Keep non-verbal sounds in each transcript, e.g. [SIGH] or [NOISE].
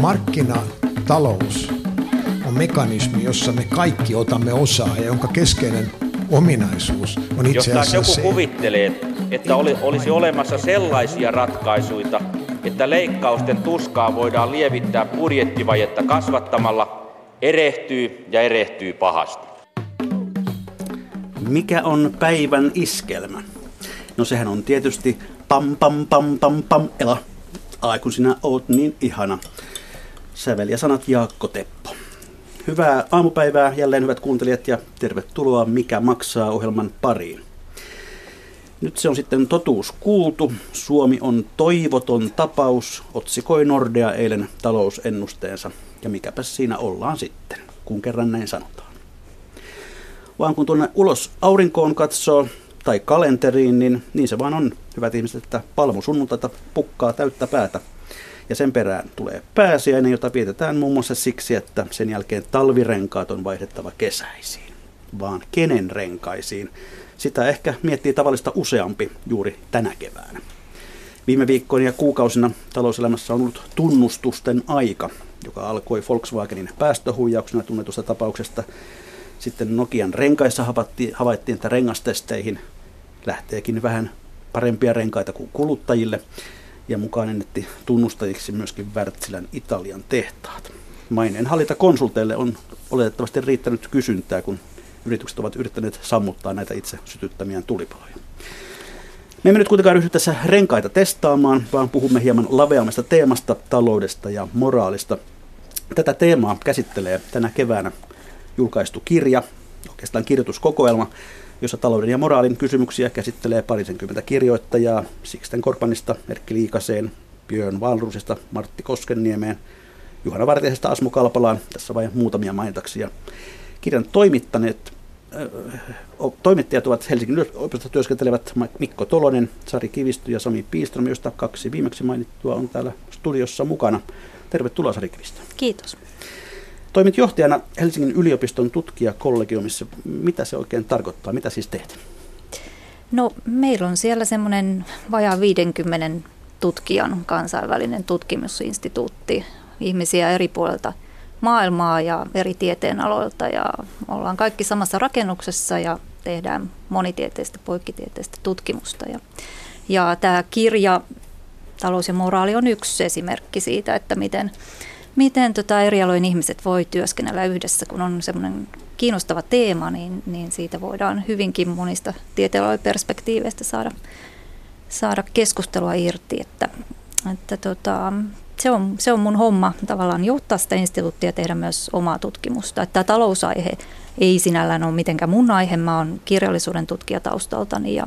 Markkinatalous on mekanismi, jossa me kaikki otamme osaa ja jonka keskeinen ominaisuus on itse asiassa Jos joku se, kuvittelee, että oli, olisi olemassa sellaisia ratkaisuja, että leikkausten tuskaa voidaan lievittää budjettivajetta kasvattamalla, erehtyy ja erehtyy pahasti. Mikä on päivän iskelmä? No sehän on tietysti pam pam pam pam pam ela. Ai kun sinä oot niin ihana. Sävel ja sanat Jaakko Teppo. Hyvää aamupäivää jälleen hyvät kuuntelijat ja tervetuloa Mikä maksaa ohjelman pariin. Nyt se on sitten totuus kuultu. Suomi on toivoton tapaus, otsikoi Nordea eilen talousennusteensa. Ja mikäpä siinä ollaan sitten, kun kerran näin sanotaan. Vaan kun tuonne ulos aurinkoon katsoo tai kalenteriin, niin niin se vaan on, hyvät ihmiset, että palmusunnuntaita pukkaa täyttä päätä. Ja sen perään tulee pääsiäinen, jota vietetään muun muassa siksi, että sen jälkeen talvirenkaat on vaihdettava kesäisiin. Vaan kenen renkaisiin? Sitä ehkä miettii tavallista useampi juuri tänä keväänä. Viime viikkoina ja kuukausina talouselämässä on ollut tunnustusten aika, joka alkoi Volkswagenin päästöhuijauksena tunnetusta tapauksesta. Sitten Nokian renkaissa havaittiin, että rengastesteihin lähteekin vähän parempia renkaita kuin kuluttajille ja mukaan ennetti tunnustajiksi myöskin Wärtsilän Italian tehtaat. Maineen hallita konsulteille on oletettavasti riittänyt kysyntää, kun yritykset ovat yrittäneet sammuttaa näitä itse sytyttämiään tulipaloja. Me emme nyt kuitenkaan ryhdy tässä renkaita testaamaan, vaan puhumme hieman laveammasta teemasta, taloudesta ja moraalista. Tätä teemaa käsittelee tänä keväänä julkaistu kirja, oikeastaan kirjoituskokoelma, jossa talouden ja moraalin kysymyksiä käsittelee parisenkymmentä kirjoittajaa Sixten Korpanista, Erkki Liikaseen, Björn Valrusesta, Martti Koskenniemeen, Juhana Vartiaisesta Asmo Kalpalaan, tässä vain muutamia mainitaksi. kirjan toimittaneet toimittajat ovat Helsingin yliopistossa työskentelevät Mikko Tolonen, Sari Kivistö ja Sami Piiström, josta kaksi viimeksi mainittua on täällä studiossa mukana. Tervetuloa Sari Kivistö. Kiitos. Toimit johtajana Helsingin yliopiston tutkijakollegiumissa. Mitä se oikein tarkoittaa? Mitä siis teet? No meillä on siellä semmoinen vajaa 50 tutkijan kansainvälinen tutkimusinstituutti, ihmisiä eri puolilta maailmaa ja eri tieteenaloilta ja ollaan kaikki samassa rakennuksessa ja tehdään monitieteistä, poikkitieteistä tutkimusta. Ja, ja tämä kirja Talous ja moraali on yksi esimerkki siitä, että miten, miten tota eri alojen ihmiset voi työskennellä yhdessä, kun on semmoinen kiinnostava teema, niin, niin siitä voidaan hyvinkin monista tieteenalojen perspektiiveistä saada, saada keskustelua irti. Että, että tota, se on, se on mun homma tavallaan johtaa sitä instituuttia tehdä myös omaa tutkimusta. Että tämä talousaihe ei sinällään ole mitenkään mun aihe, mä oon kirjallisuuden tutkija taustaltani ja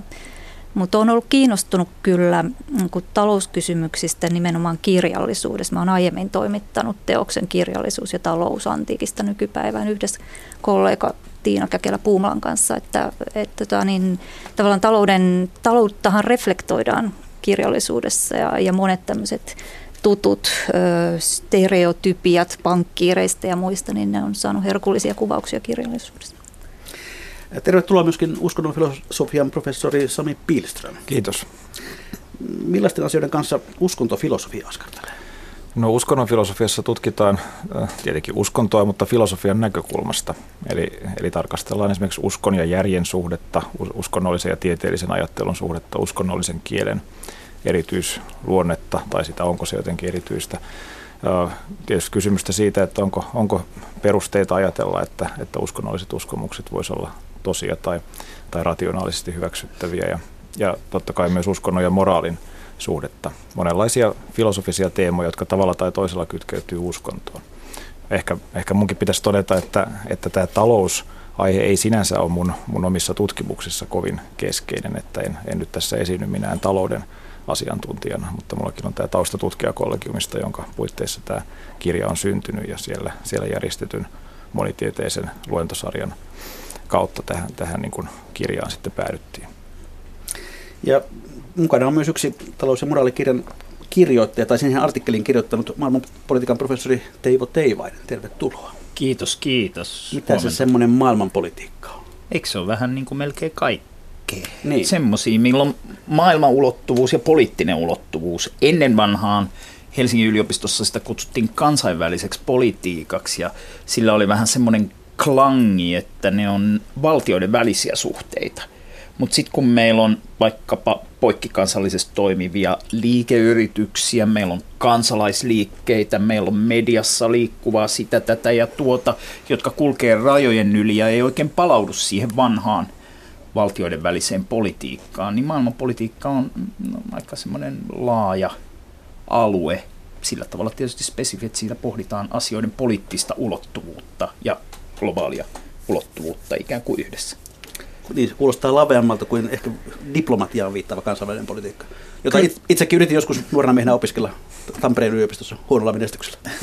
mutta olen ollut kiinnostunut kyllä kun talouskysymyksistä nimenomaan kirjallisuudessa. Mä oon aiemmin toimittanut teoksen kirjallisuus ja talous antiikista nykypäivään yhdessä kollega Tiina Käkelä Puumalan kanssa, että, että tota, niin, tavallaan talouden, talouttahan reflektoidaan kirjallisuudessa ja, ja monet tämmöiset tutut ö, stereotypiat pankkiireista ja muista, niin ne on saanut herkullisia kuvauksia kirjallisuudessa. Tervetuloa myöskin uskonnon filosofian professori Sami Pilström. Kiitos. Millaisten asioiden kanssa uskontofilosofia askartelee? No uskonnon filosofiassa tutkitaan tietenkin uskontoa, mutta filosofian näkökulmasta. Eli, eli tarkastellaan esimerkiksi uskon ja järjen suhdetta, uskonnollisen ja tieteellisen ajattelun suhdetta, uskonnollisen kielen erityisluonnetta tai sitä, onko se jotenkin erityistä. Tietysti kysymystä siitä, että onko, onko perusteita ajatella, että, että uskonnolliset uskomukset voisivat olla tosia tai, tai rationaalisesti hyväksyttäviä ja, ja totta kai myös uskonnon ja moraalin suhdetta. Monenlaisia filosofisia teemoja, jotka tavalla tai toisella kytkeytyy uskontoon. Ehkä, ehkä munkin pitäisi todeta, että, että tämä talousaihe ei sinänsä ole mun, mun omissa tutkimuksissa kovin keskeinen, että en, en nyt tässä esiinny minään talouden asiantuntijana, mutta mullakin on tämä taustatutkijakollegiumista, jonka puitteissa tämä kirja on syntynyt ja siellä, siellä järjestetyn monitieteisen luentosarjan kautta tähän, tähän niin kuin kirjaan sitten päädyttiin. Ja mukana on myös yksi talous- ja moraalikirjan kirjoittaja, tai siihen artikkelin kirjoittanut maailmanpolitiikan professori Teivo Teivainen. Tervetuloa. Kiitos, kiitos. Mitä Huomenta. se semmoinen maailmanpolitiikka on? Eikö se ole vähän niin kuin melkein kaikki? kaikkea. Niin. Semmoisia, milloin maailman ulottuvuus ja poliittinen ulottuvuus. Ennen vanhaan Helsingin yliopistossa sitä kutsuttiin kansainväliseksi politiikaksi ja sillä oli vähän semmoinen klangi, että ne on valtioiden välisiä suhteita. Mutta sitten kun meillä on vaikkapa poikkikansallisesti toimivia liikeyrityksiä, meillä on kansalaisliikkeitä, meillä on mediassa liikkuvaa sitä, tätä ja tuota, jotka kulkee rajojen yli ja ei oikein palaudu siihen vanhaan valtioiden väliseen politiikkaan, niin maailmanpolitiikka on no, aika semmoinen laaja alue. Sillä tavalla tietysti spesifi, että siitä pohditaan asioiden poliittista ulottuvuutta ja globaalia ulottuvuutta ikään kuin yhdessä. Niin, se kuulostaa laveammalta kuin ehkä diplomatiaan viittava kansainvälinen politiikka, jota itsekin yritin joskus nuorena miehenä opiskella Tampereen yliopistossa huonolla menestyksellä. [LAUGHS]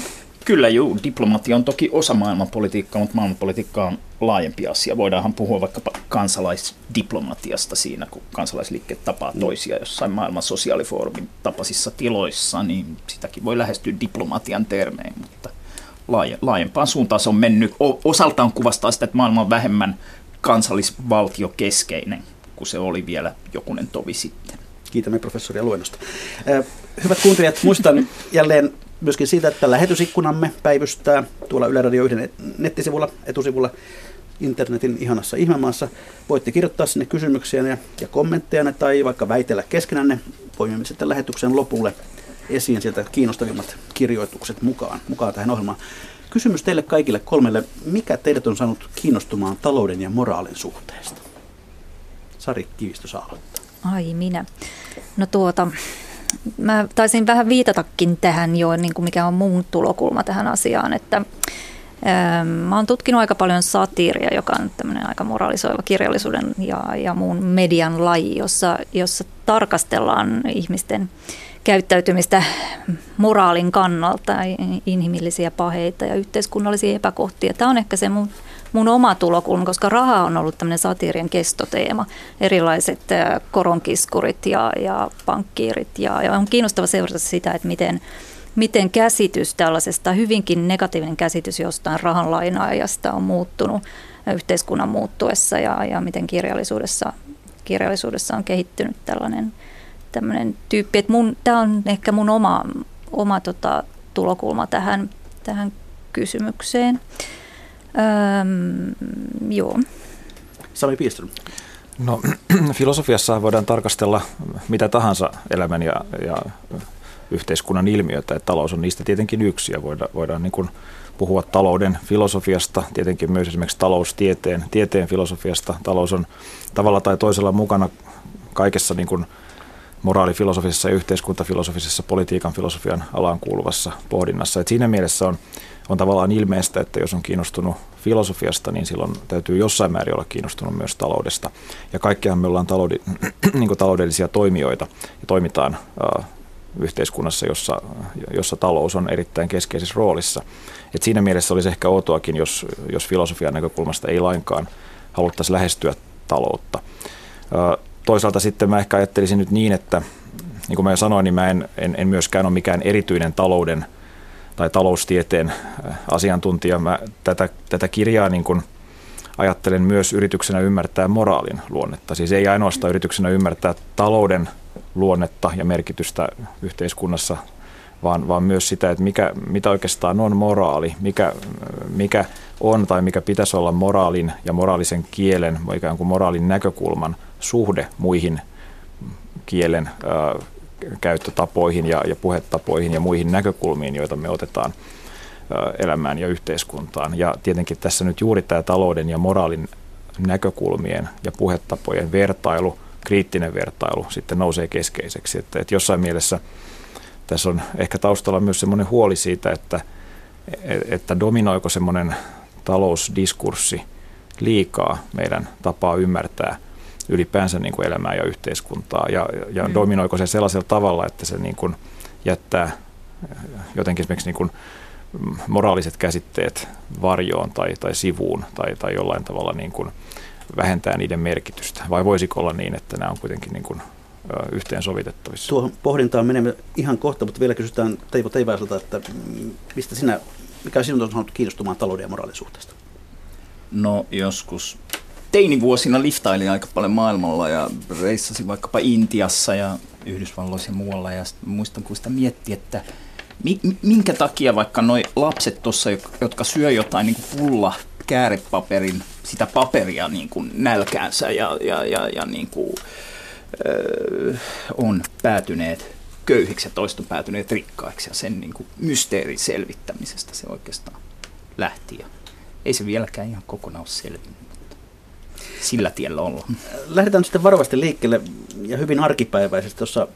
Kyllä juu, diplomatia on toki osa maailmanpolitiikkaa, mutta maailmanpolitiikka on laajempi asia. Voidaanhan puhua vaikkapa kansalaisdiplomatiasta siinä, kun kansalaisliikkeet tapaa toisia jossain maailman sosiaalifoorumin tapaisissa tiloissa, niin sitäkin voi lähestyä diplomatian termein, mutta laajempaan suuntaan se on mennyt. Osaltaan kuvastaa sitä, että maailma on vähemmän kansallisvaltiokeskeinen kuin se oli vielä jokunen tovi sitten. Kiitämme professoria luennosta. Hyvät kuuntelijat, muistan [LAUGHS] jälleen myöskin siitä, että lähetysikkunamme päivystää tuolla Yle Radio 1 nettisivulla, etusivulla internetin ihanassa ihmemaassa. Voitte kirjoittaa sinne kysymyksiä ja, ja kommentteja tai vaikka väitellä keskenänne. Poimimme sitten lähetyksen lopulle esiin sieltä kiinnostavimmat kirjoitukset mukaan, mukaan tähän ohjelmaan. Kysymys teille kaikille kolmelle. Mikä teidät on saanut kiinnostumaan talouden ja moraalin suhteesta? Sari Kivistö saa aloittaa. Ai minä. No tuota, mä taisin vähän viitatakin tähän jo, niin kuin mikä on mun tulokulma tähän asiaan, että ähm, Mä oon tutkinut aika paljon satiiria, joka on tämmöinen aika moralisoiva kirjallisuuden ja, ja muun median laji, jossa, jossa tarkastellaan ihmisten käyttäytymistä moraalin kannalta, inhimillisiä paheita ja yhteiskunnallisia epäkohtia. Tämä on ehkä se mun, mun oma tulokulma, koska raha on ollut tämmöinen satiirien kestoteema. Erilaiset koronkiskurit ja, ja pankkiirit ja, ja on kiinnostava seurata sitä, että miten, miten käsitys tällaisesta, hyvinkin negatiivinen käsitys jostain rahan lainaajasta on muuttunut yhteiskunnan muuttuessa ja, ja miten kirjallisuudessa, kirjallisuudessa on kehittynyt tällainen tämmöinen tyyppi. Että mun, tämä on ehkä mun oma, oma tota, tulokulma tähän, tähän kysymykseen. Öm, joo. Sami Piestron. No, [CLEARS THROAT] filosofiassa voidaan tarkastella mitä tahansa elämän ja, ja yhteiskunnan ilmiötä, että talous on niistä tietenkin yksi ja voidaan, voidaan niin kuin puhua talouden filosofiasta, tietenkin myös esimerkiksi taloustieteen tieteen filosofiasta. Talous on tavalla tai toisella mukana kaikessa niin kuin moraalifilosofisessa ja yhteiskuntafilosofisessa politiikan filosofian alaan kuuluvassa pohdinnassa. Et siinä mielessä on, on tavallaan ilmeistä, että jos on kiinnostunut filosofiasta, niin silloin täytyy jossain määrin olla kiinnostunut myös taloudesta. Ja kaikkihan me ollaan taloudi, [CLEARS THROAT] niin taloudellisia toimijoita ja toimitaan äh, yhteiskunnassa, jossa, jossa talous on erittäin keskeisessä roolissa. Et siinä mielessä olisi ehkä outoakin, jos, jos filosofian näkökulmasta ei lainkaan haluttaisi lähestyä taloutta. Äh, toisaalta sitten mä ehkä ajattelisin nyt niin, että niin kuin mä jo sanoin, niin mä en, en, en myöskään ole mikään erityinen talouden tai taloustieteen äh, asiantuntija. Mä tätä, tätä kirjaa niin kuin ajattelen myös yrityksenä ymmärtää moraalin luonnetta. Siis ei ainoastaan yrityksenä ymmärtää talouden luonnetta ja merkitystä yhteiskunnassa, vaan, vaan myös sitä, että mikä, mitä oikeastaan on moraali, mikä, mikä on tai mikä pitäisi olla moraalin ja moraalisen kielen, ikään kuin moraalin näkökulman suhde muihin kielen ö, käyttötapoihin ja, ja puhetapoihin ja muihin näkökulmiin, joita me otetaan ö, elämään ja yhteiskuntaan. Ja tietenkin tässä nyt juuri tämä talouden ja moraalin näkökulmien ja puhetapojen vertailu, kriittinen vertailu sitten nousee keskeiseksi. Että, että jossain mielessä tässä on ehkä taustalla myös semmoinen huoli siitä, että, että dominoiko semmoinen talousdiskurssi liikaa meidän tapaa ymmärtää – ylipäänsä niin kuin elämää ja yhteiskuntaa ja, ja mm. dominoiko se sellaisella tavalla, että se niin kuin jättää jotenkin esimerkiksi niin kuin moraaliset käsitteet varjoon tai, tai sivuun tai, tai jollain tavalla niin kuin vähentää niiden merkitystä? Vai voisiko olla niin, että nämä on kuitenkin niin kuin yhteensovitettavissa? Tuohon pohdintaan menemme ihan kohta, mutta vielä kysytään Teivo Teivaiselta, että mistä sinä, mikä sinut on saanut kiinnostumaan talouden ja moraalisuhteesta? No joskus teinivuosina liftailin aika paljon maailmalla ja reissasin vaikkapa Intiassa ja Yhdysvalloissa ja muualla. Ja muistan, kun sitä mietti, että minkä takia vaikka noi lapset tuossa, jotka syö jotain niin pulla käärepaperin, sitä paperia niin kuin nälkäänsä ja, ja, ja, ja niin kuin, öö, on päätyneet köyhiksi ja toiset on päätyneet rikkaiksi ja sen niin kuin mysteerin selvittämisestä se oikeastaan lähti. Ja ei se vieläkään ihan kokonaan ole selvinnyt, sillä tiellä ollaan. Lähdetään sitten varovasti liikkeelle ja hyvin arkipäiväisesti. Tuossa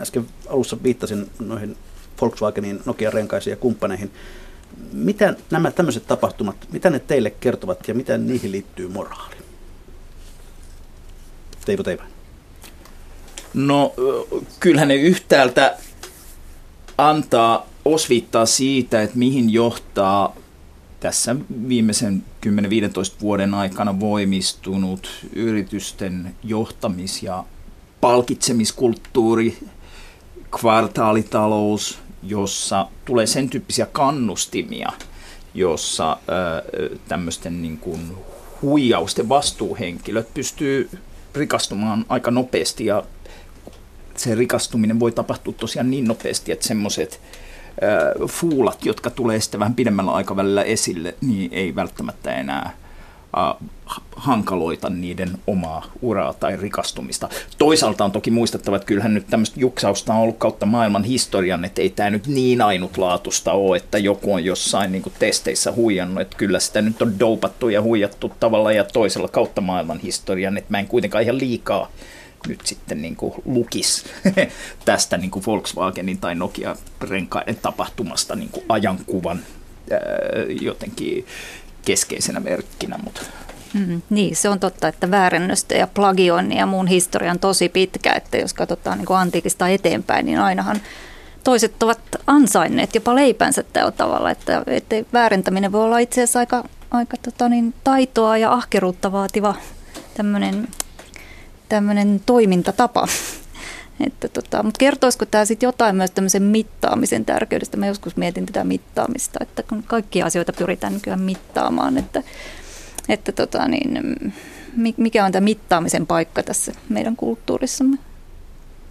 äsken alussa viittasin noihin Volkswagenin, Nokia renkaisiin ja kumppaneihin. Mitä nämä tämmöiset tapahtumat, mitä ne teille kertovat ja miten niihin liittyy moraali? Teivo Teivainen. No kyllähän ne yhtäältä antaa osviittaa siitä, että mihin johtaa tässä viimeisen 10-15 vuoden aikana voimistunut yritysten johtamis- ja palkitsemiskulttuuri, kvartaalitalous, jossa tulee sen tyyppisiä kannustimia, jossa tämmöisten niin kuin huijausten vastuuhenkilöt pystyy rikastumaan aika nopeasti ja se rikastuminen voi tapahtua tosiaan niin nopeasti, että semmoiset fuulat, jotka tulee sitten vähän pidemmällä aikavälillä esille, niin ei välttämättä enää hankaloita niiden omaa uraa tai rikastumista. Toisaalta on toki muistettava, että kyllähän nyt tämmöistä juksausta on ollut kautta maailman historian, että ei tämä nyt niin ainutlaatuista ole, että joku on jossain niin testeissä huijannut, että kyllä sitä nyt on doupattu ja huijattu tavalla ja toisella kautta maailman historian, että mä en kuitenkaan ihan liikaa nyt sitten niin kuin lukis [LAUGHS] tästä niin kuin Volkswagenin tai Nokia-renkaiden tapahtumasta niin kuin ajankuvan jotenkin keskeisenä merkkinä. Mutta. Mm, niin, se on totta, että väärennöstä ja plagioinnin ja muun historia on tosi pitkä, että jos katsotaan niin kuin antiikista eteenpäin, niin ainahan toiset ovat ansainneet jopa leipänsä tällä tavalla, että, että väärentäminen voi olla itse asiassa aika, aika tota niin, taitoa ja ahkeruutta vaativa tämmöinen tämmöinen toimintatapa. [LAUGHS] Että tota, mutta kertoisiko tämä sitten jotain myös tämmöisen mittaamisen tärkeydestä? Mä joskus mietin tätä mittaamista, että kun kaikkia asioita pyritään nykyään mittaamaan, että, että tota niin, mikä on tämä mittaamisen paikka tässä meidän kulttuurissamme?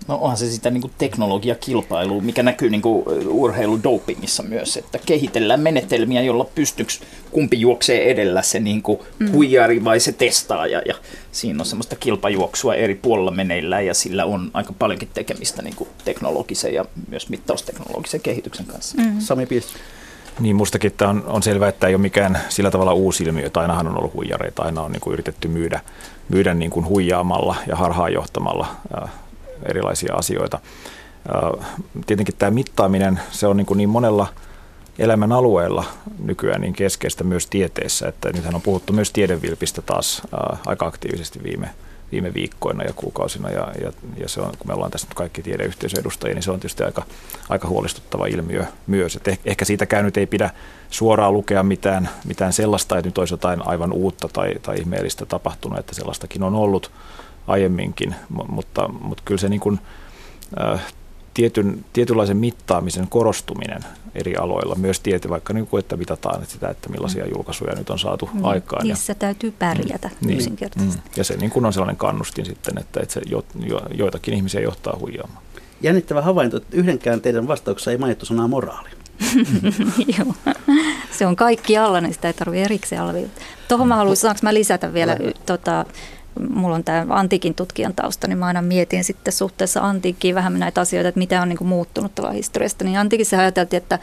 No onhan se sitä niin teknologiakilpailua, mikä näkyy niin urheiludopingissa myös, että kehitellään menetelmiä, jolla pystyks kumpi juoksee edellä, se niin kuin mm. huijari vai se testaaja. Ja siinä on semmoista kilpajuoksua eri puolilla meneillään ja sillä on aika paljonkin tekemistä niin kuin teknologisen ja myös mittausteknologisen kehityksen kanssa. Mm. Sami Pies. Niin mustakin tämä on, on selvää, että ei ole mikään sillä tavalla uusi ilmiö, että ainahan on ollut huijareita, aina on niin kuin yritetty myydä, myydä niin kuin huijaamalla ja harhaanjohtamalla erilaisia asioita. Tietenkin tämä mittaaminen, se on niin, kuin niin monella elämän alueella nykyään niin keskeistä myös tieteessä, että nythän on puhuttu myös tiedevilpistä taas aika aktiivisesti viime, viime viikkoina ja kuukausina, ja, ja, ja se on, kun me ollaan tässä nyt kaikki tiedeyhteisön edustajia, niin se on tietysti aika, aika huolestuttava ilmiö myös. Et eh, ehkä siitä nyt ei pidä suoraan lukea mitään, mitään sellaista, että nyt olisi jotain aivan uutta tai, tai ihmeellistä tapahtunut, että sellaistakin on ollut aiemminkin, mutta, mutta kyllä se niin kuin, äh, tietyn, tietynlaisen mittaamisen korostuminen eri aloilla, myös tiety, vaikka niin kuin, että mitataan että sitä, että millaisia mm. julkaisuja nyt on saatu mm. aikaan. Niissä ja, täytyy pärjätä mm, niin, yksinkertaisesti. Mm. Ja se niin kuin on sellainen kannustin sitten, että, että se jo, jo, joitakin ihmisiä johtaa huijaamaan. Jännittävä havainto, että yhdenkään teidän vastauksessa ei mainittu sanaa moraali. [LAUGHS] Joo, se on kaikki alla, niin sitä ei tarvitse erikseen alleviivata. Tuohon mä haluaisin, saanko mä lisätä vielä tota, mulla on tämä antiikin tutkijan tausta, niin mä aina mietin sitten suhteessa antiikkiin vähän näitä asioita, että mitä on niin kuin muuttunut tavallaan historiasta. Niin antiikissa ajateltiin, että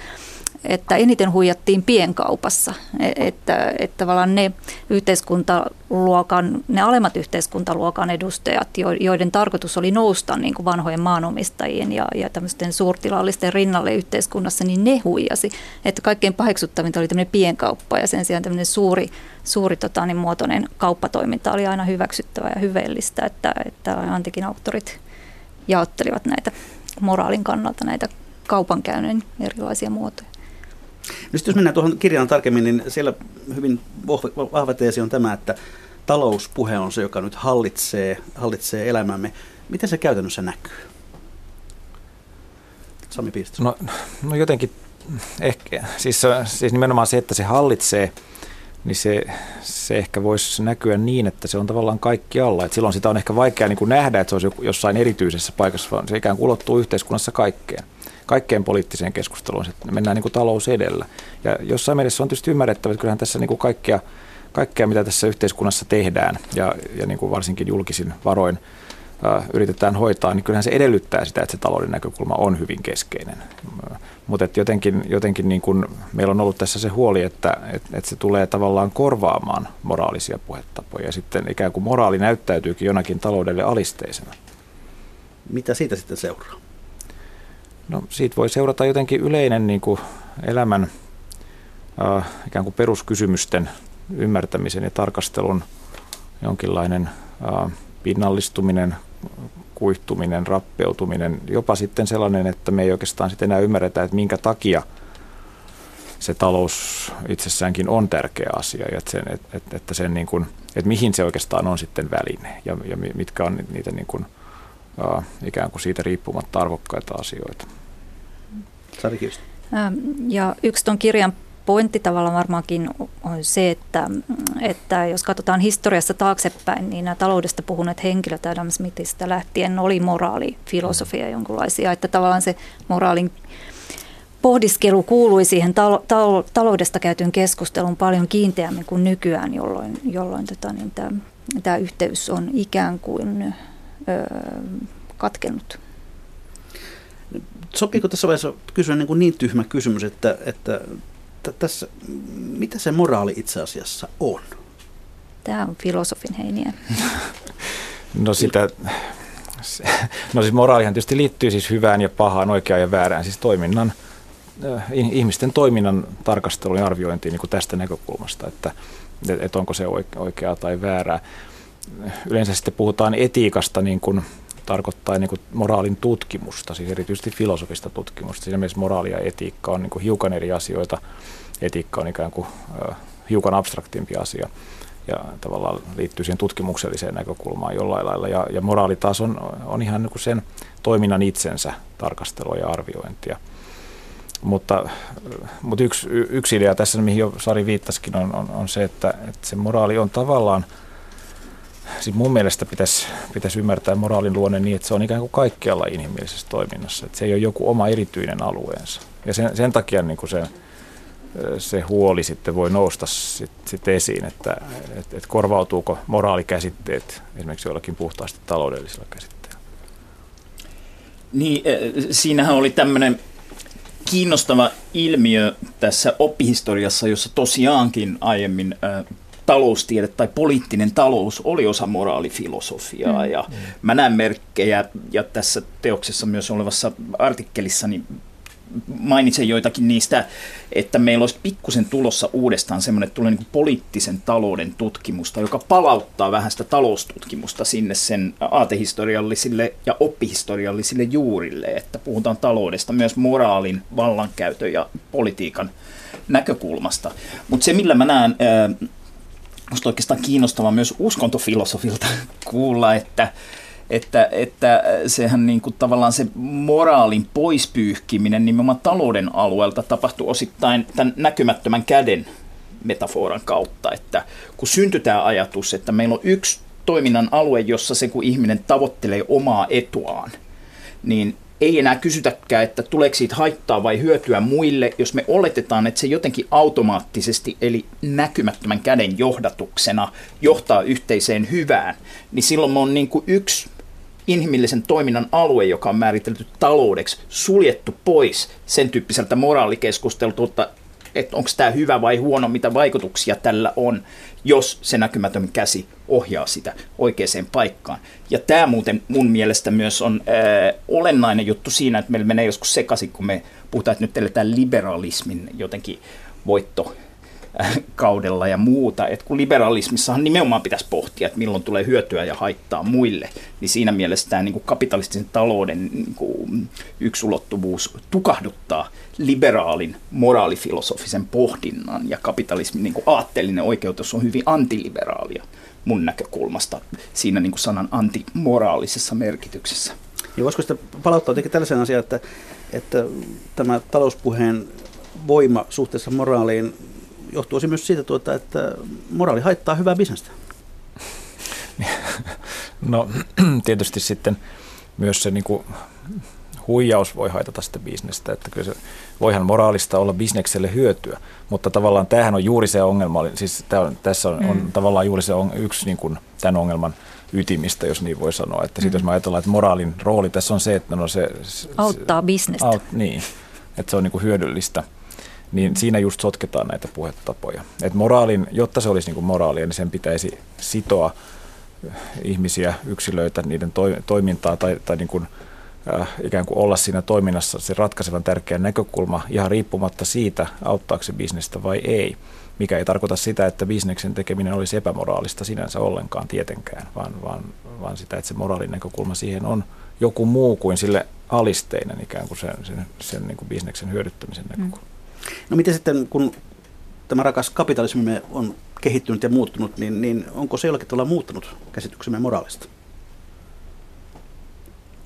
että eniten huijattiin pienkaupassa, e, että, että tavallaan ne yhteiskuntaluokan, ne alemmat yhteiskuntaluokan edustajat, joiden tarkoitus oli nousta niin kuin vanhojen maanomistajien ja, ja tämmöisten suurtilallisten rinnalle yhteiskunnassa, niin ne huijasi. Että kaikkein paheksuttavinta oli tämmöinen pienkauppa ja sen sijaan tämmöinen suuri, suuri tota, niin muotoinen kauppatoiminta oli aina hyväksyttävä ja hyveellistä, että, että antikin auktorit jaottelivat näitä moraalin kannalta näitä kaupankäynnin erilaisia muotoja. No jos mennään tuohon kirjaan tarkemmin, niin siellä hyvin vahva teesi on tämä, että talouspuhe on se, joka nyt hallitsee, hallitsee elämämme. Miten se käytännössä näkyy? Sami Piistos. No, no jotenkin ehkä, siis, siis nimenomaan se, että se hallitsee niin se, se ehkä voisi näkyä niin, että se on tavallaan kaikki alla. Et silloin sitä on ehkä vaikea niin kuin nähdä, että se olisi jossain erityisessä paikassa, vaan se ikään kuin ulottuu yhteiskunnassa kaikkeen. Kaikkeen poliittiseen keskusteluun. Että mennään niin kuin talous edellä. Ja jossain mielessä on tietysti ymmärrettävä, että kyllähän tässä niin kuin kaikkea, kaikkea, mitä tässä yhteiskunnassa tehdään, ja, ja niin kuin varsinkin julkisin varoin yritetään hoitaa, niin kyllähän se edellyttää sitä, että se talouden näkökulma on hyvin keskeinen. Mutta jotenkin, jotenkin niin kun meillä on ollut tässä se huoli, että et, et se tulee tavallaan korvaamaan moraalisia puhetapoja ja sitten ikään kuin moraali näyttäytyykin jonakin taloudelle alisteisena. Mitä siitä sitten seuraa? No siitä voi seurata jotenkin yleinen niin kuin elämän äh, ikään kuin peruskysymysten ymmärtämisen ja tarkastelun jonkinlainen äh, pinnallistuminen, kuihtuminen, rappeutuminen, jopa sitten sellainen, että me ei oikeastaan sitten enää ymmärretä, että minkä takia se talous itsessäänkin on tärkeä asia ja että, sen, että, että, sen niin kuin, että mihin se oikeastaan on sitten väline ja, ja mitkä on niitä niin kuin, ikään kuin siitä riippumatta arvokkaita asioita. Sari Ja yksi tuon kirjan pointti tavallaan varmaankin on se, että, että jos katsotaan historiassa taaksepäin, niin nämä taloudesta puhuneet henkilöt Adam Smithistä lähtien oli moraalifilosofia jonkunlaisia, että tavallaan se moraalin pohdiskelu kuului siihen talo, talo, taloudesta käytyyn keskusteluun paljon kiinteämmin kuin nykyään, jolloin, jolloin tota, niin tämä, tämä yhteys on ikään kuin katkennut. Sopiiko tässä vaiheessa kysyä niin, kuin niin tyhmä kysymys, että, että että tässä, mitä se moraali itse asiassa on? Tämä on filosofin heiniä. [LAUGHS] no sitä, no siis moraalihan tietysti liittyy siis hyvään ja pahaan, oikeaan ja väärään, siis toiminnan, ihmisten toiminnan tarkasteluun ja arviointiin niin kuin tästä näkökulmasta, että, että onko se oikeaa tai väärää. Yleensä sitten puhutaan etiikasta niin kuin tarkoittaa niin kuin moraalin tutkimusta, siis erityisesti filosofista tutkimusta. Siinä mielessä moraali ja etiikka on niin kuin hiukan eri asioita. Etiikka on ikään kuin hiukan abstraktimpi asia ja tavallaan liittyy siihen tutkimukselliseen näkökulmaan jollain lailla. Ja, ja moraali taas on, on ihan niin kuin sen toiminnan itsensä tarkastelua ja arviointia. Mutta, mutta yksi, yksi idea tässä, mihin jo Sari viittasikin, on, on, on se, että, että se moraali on tavallaan – siis mun mielestä pitäisi, pitäisi ymmärtää moraalin luonne niin, että se on ikään kuin kaikkialla inhimillisessä toiminnassa. Että se ei ole joku oma erityinen alueensa. Ja sen, sen takia niin kuin se, se huoli sitten voi nousta sit, sit esiin, että et, et korvautuuko moraalikäsitteet esimerkiksi jollakin puhtaasti taloudellisilla käsitteillä. Niin, siinähän oli tämmöinen kiinnostava ilmiö tässä oppihistoriassa, jossa tosiaankin aiemmin taloustiede tai poliittinen talous oli osa moraalifilosofiaa. Mm. Ja mm. mä näen merkkejä, ja tässä teoksessa myös olevassa artikkelissa niin mainitsen joitakin niistä, että meillä olisi pikkusen tulossa uudestaan semmoinen, että tulee niin poliittisen talouden tutkimusta, joka palauttaa vähän sitä taloustutkimusta sinne sen aatehistoriallisille ja oppihistoriallisille juurille, että puhutaan taloudesta myös moraalin, vallankäytön ja politiikan näkökulmasta. Mutta se, millä mä näen Minusta oikeastaan kiinnostavaa myös uskontofilosofilta [LAUGHS] kuulla, että, että, että sehän niin kuin tavallaan se moraalin poispyyhkiminen nimenomaan talouden alueelta tapahtuu osittain tämän näkymättömän käden metaforan kautta, että kun syntyy tämä ajatus, että meillä on yksi toiminnan alue, jossa se kun ihminen tavoittelee omaa etuaan, niin ei enää kysytäkään, että tuleeko siitä haittaa vai hyötyä muille, jos me oletetaan, että se jotenkin automaattisesti, eli näkymättömän käden johdatuksena johtaa yhteiseen hyvään, niin silloin me on niin kuin yksi inhimillisen toiminnan alue, joka on määritelty taloudeksi, suljettu pois sen tyyppiseltä moraalikeskustelulta, että onko tämä hyvä vai huono, mitä vaikutuksia tällä on, jos se näkymätön käsi ohjaa sitä oikeaan paikkaan. Ja tämä muuten mun mielestä myös on ää, olennainen juttu siinä, että meillä menee joskus sekaisin, kun me puhutaan, että nyt eletään liberalismin jotenkin voitto kaudella ja muuta. Et kun liberalismissahan nimenomaan pitäisi pohtia, että milloin tulee hyötyä ja haittaa muille, niin siinä mielessä tämä niin kapitalistisen talouden niin kuin yksi tukahduttaa liberaalin moraalifilosofisen pohdinnan ja kapitalismin niin kuin aatteellinen oikeutus on hyvin antiliberaalia mun näkökulmasta siinä niin kuin sanan antimoraalisessa merkityksessä. Ja voisiko sitä palauttaa jotenkin tällaisen asian, että, että tämä talouspuheen voima suhteessa moraaliin johtuisi myös siitä, tuota, että moraali haittaa hyvää bisnestä. [LAUGHS] No [CLEARS THROAT] tietysti sitten myös se niin kuin, huijaus voi haitata sitä bisnestä, että kyllä se, voihan moraalista olla bisnekselle hyötyä, mutta tavallaan tämähän on juuri se ongelma, siis tämä on, tässä on, mm. on tavallaan juuri se on, yksi niin kuin, tämän ongelman ytimistä, jos niin voi sanoa. Että mm. sit, jos mä ajatellaan, että moraalin rooli tässä on se, että no se... Auttaa bisnestä. Aut, niin, että se on niin kuin hyödyllistä. Niin siinä just sotketaan näitä puhetapoja. Että moraalin, jotta se olisi niin kuin moraalia, niin sen pitäisi sitoa ihmisiä, yksilöitä, niiden toimintaa tai, tai niin kuin, äh, ikään kuin olla siinä toiminnassa se ratkaisevan tärkeä näkökulma ihan riippumatta siitä, auttaako se bisnestä vai ei. Mikä ei tarkoita sitä, että bisneksen tekeminen olisi epämoraalista sinänsä ollenkaan tietenkään, vaan, vaan, vaan sitä, että se moraalin näkökulma siihen on joku muu kuin sille alisteinen ikään kuin sen, sen, sen niin kuin bisneksen hyödyttämisen näkökulma. Mm. No miten sitten, kun tämä rakas kapitalismi on kehittynyt ja muuttunut, niin, niin onko se jollakin tavalla muuttanut käsityksemme moraalista?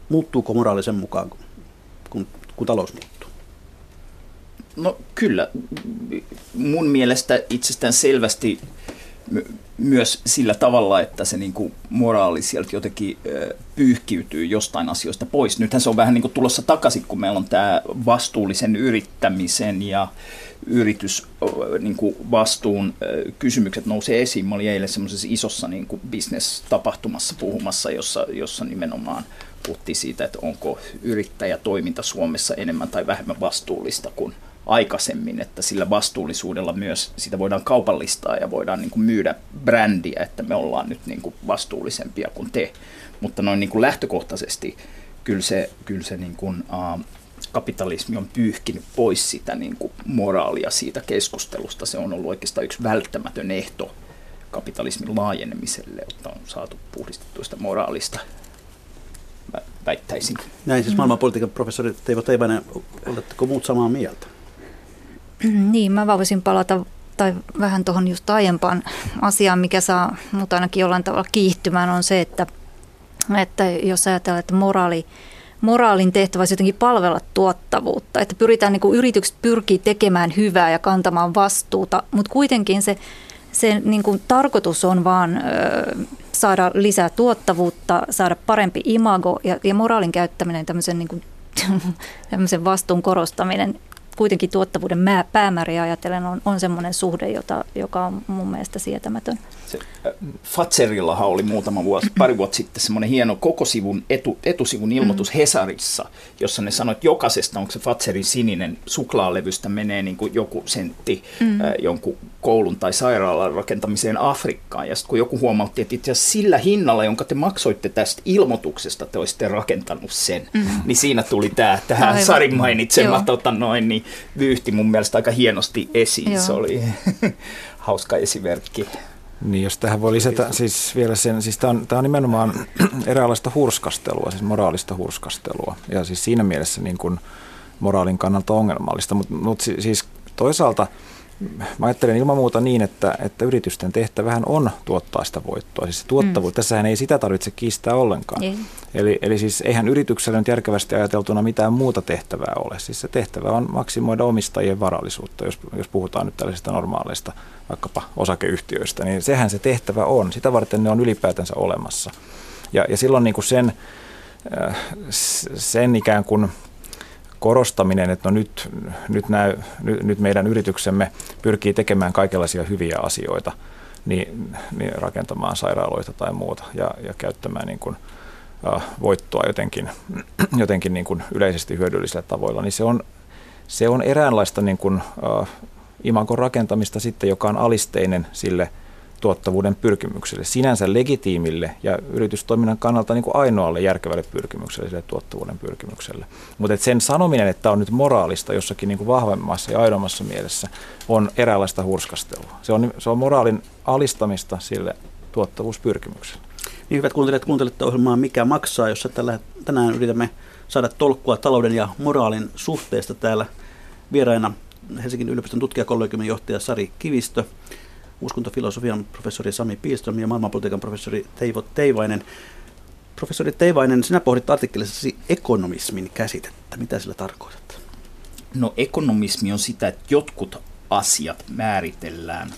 Muuttuuko moraalisen mukaan, kun, kun talous muuttuu? No kyllä. Mun mielestä itsestään selvästi myös sillä tavalla, että se niin kuin moraali sieltä jotenkin pyyhkiytyy jostain asioista pois. Nythän se on vähän niin kuin tulossa takaisin, kun meillä on tämä vastuullisen yrittämisen ja yritysvastuun niin kysymykset nousee esiin. Mä olin eilen semmoisessa isossa niin kuin business-tapahtumassa puhumassa, jossa, jossa nimenomaan puhuttiin siitä, että onko yrittäjätoiminta Suomessa enemmän tai vähemmän vastuullista kuin aikaisemmin, että sillä vastuullisuudella myös sitä voidaan kaupallistaa ja voidaan niin kuin myydä brändiä, että me ollaan nyt niin kuin vastuullisempia kuin te. Mutta noin niin kuin lähtökohtaisesti kyllä se, kyllä se niin kuin, uh, kapitalismi on pyyhkinyt pois sitä niin kuin moraalia siitä keskustelusta. Se on ollut oikeastaan yksi välttämätön ehto kapitalismin laajenemiselle, että on saatu puhdistettua sitä moraalista väittäisin. Näin siis maailmanpolitiikan professori Teivo Teivainen, oletteko muut samaa mieltä? [CLEARS THROAT] Niin, mä voisin palata tai vähän tuohon just aiempaan asiaan, mikä saa mut ainakin jollain tavalla kiihtymään, on se, että, että jos ajatellaan, että moraali, moraalin tehtävä olisi jotenkin palvella tuottavuutta, että pyritään niin kuin yritykset pyrkii tekemään hyvää ja kantamaan vastuuta, mutta kuitenkin se, se niin kuin tarkoitus on vaan ö, saada lisää tuottavuutta, saada parempi imago ja, ja moraalin käyttäminen, tämmöisen, niin kuin, [LAUGHS] tämmöisen vastuun korostaminen kuitenkin tuottavuuden päämääriä ajatellen on, on semmoinen suhde, jota, joka on mun mielestä sietämätön. Se, Fatserillahan oli muutama vuosi, pari vuotta sitten semmoinen hieno koko sivun etu, etusivun ilmoitus mm. Hesarissa, jossa ne sanoivat, että jokaisesta, onko se Fatserin sininen suklaalevystä menee niin kuin joku sentti mm. äh, jonkun koulun tai sairaalan rakentamiseen Afrikkaan. Ja sitten kun joku huomautti, että itse asiassa sillä hinnalla, jonka te maksoitte tästä ilmoituksesta, te olisitte rakentanut sen, mm. niin siinä tuli tämä tähän Sarin mainitsema tota noin, niin vyyhti mun mielestä aika hienosti esiin. Joo. Se oli [LAUGHS] hauska esimerkki. Niin, jos tähän voi lisätä siis vielä sen, siis tämä on, tämä on nimenomaan [CLEARS THROAT] eräänlaista hurskastelua, siis moraalista hurskastelua. Ja siis siinä mielessä niin kuin moraalin kannalta ongelmallista, mutta, mutta siis toisaalta – Mä ajattelen ilman muuta niin, että, että yritysten tehtävähän on tuottaa sitä voittoa. Siis tuottavuus, mm. tässähän ei sitä tarvitse kiistää ollenkaan. Ei. Eli, eli siis eihän yrityksellä nyt järkevästi ajateltuna mitään muuta tehtävää ole. Siis se tehtävä on maksimoida omistajien varallisuutta, jos, jos puhutaan nyt tällaisista normaaleista vaikkapa osakeyhtiöistä, niin sehän se tehtävä on. Sitä varten ne on ylipäätänsä olemassa. Ja, ja silloin niin kuin sen, äh, sen ikään kuin korostaminen, että no nyt, nyt, nämä, nyt, nyt meidän yrityksemme pyrkii tekemään kaikenlaisia hyviä asioita, niin, niin rakentamaan sairaaloita tai muuta ja, ja käyttämään niin kuin, uh, voittoa jotenkin, [CLEARS THROAT] jotenkin niin kuin yleisesti hyödyllisillä tavoilla, niin se on, se on eräänlaista niin kuin, uh, imankon rakentamista sitten, joka on alisteinen sille – tuottavuuden pyrkimykselle, sinänsä legitiimille ja yritystoiminnan kannalta niin kuin ainoalle järkevälle pyrkimykselle, sille tuottavuuden pyrkimykselle. Mutta sen sanominen, että on nyt moraalista jossakin niin kuin vahvemmassa ja aidommassa mielessä, on eräänlaista hurskastelua. Se on, se on moraalin alistamista sille tuottavuuspyrkimykselle. Niin hyvät kuuntelijat, kuuntelette ohjelmaa Mikä maksaa, jossa tällä, tänään yritämme saada tolkkua talouden ja moraalin suhteesta täällä vieraina Helsingin yliopiston tutkijakollegiumin johtaja Sari Kivistö, uskontofilosofian professori Sami Piilström ja maailmanpolitiikan professori Teivo Teivainen. Professori Teivainen, sinä pohdit artikkelissasi ekonomismin käsitettä. Mitä sillä tarkoitat? No ekonomismi on sitä, että jotkut asiat määritellään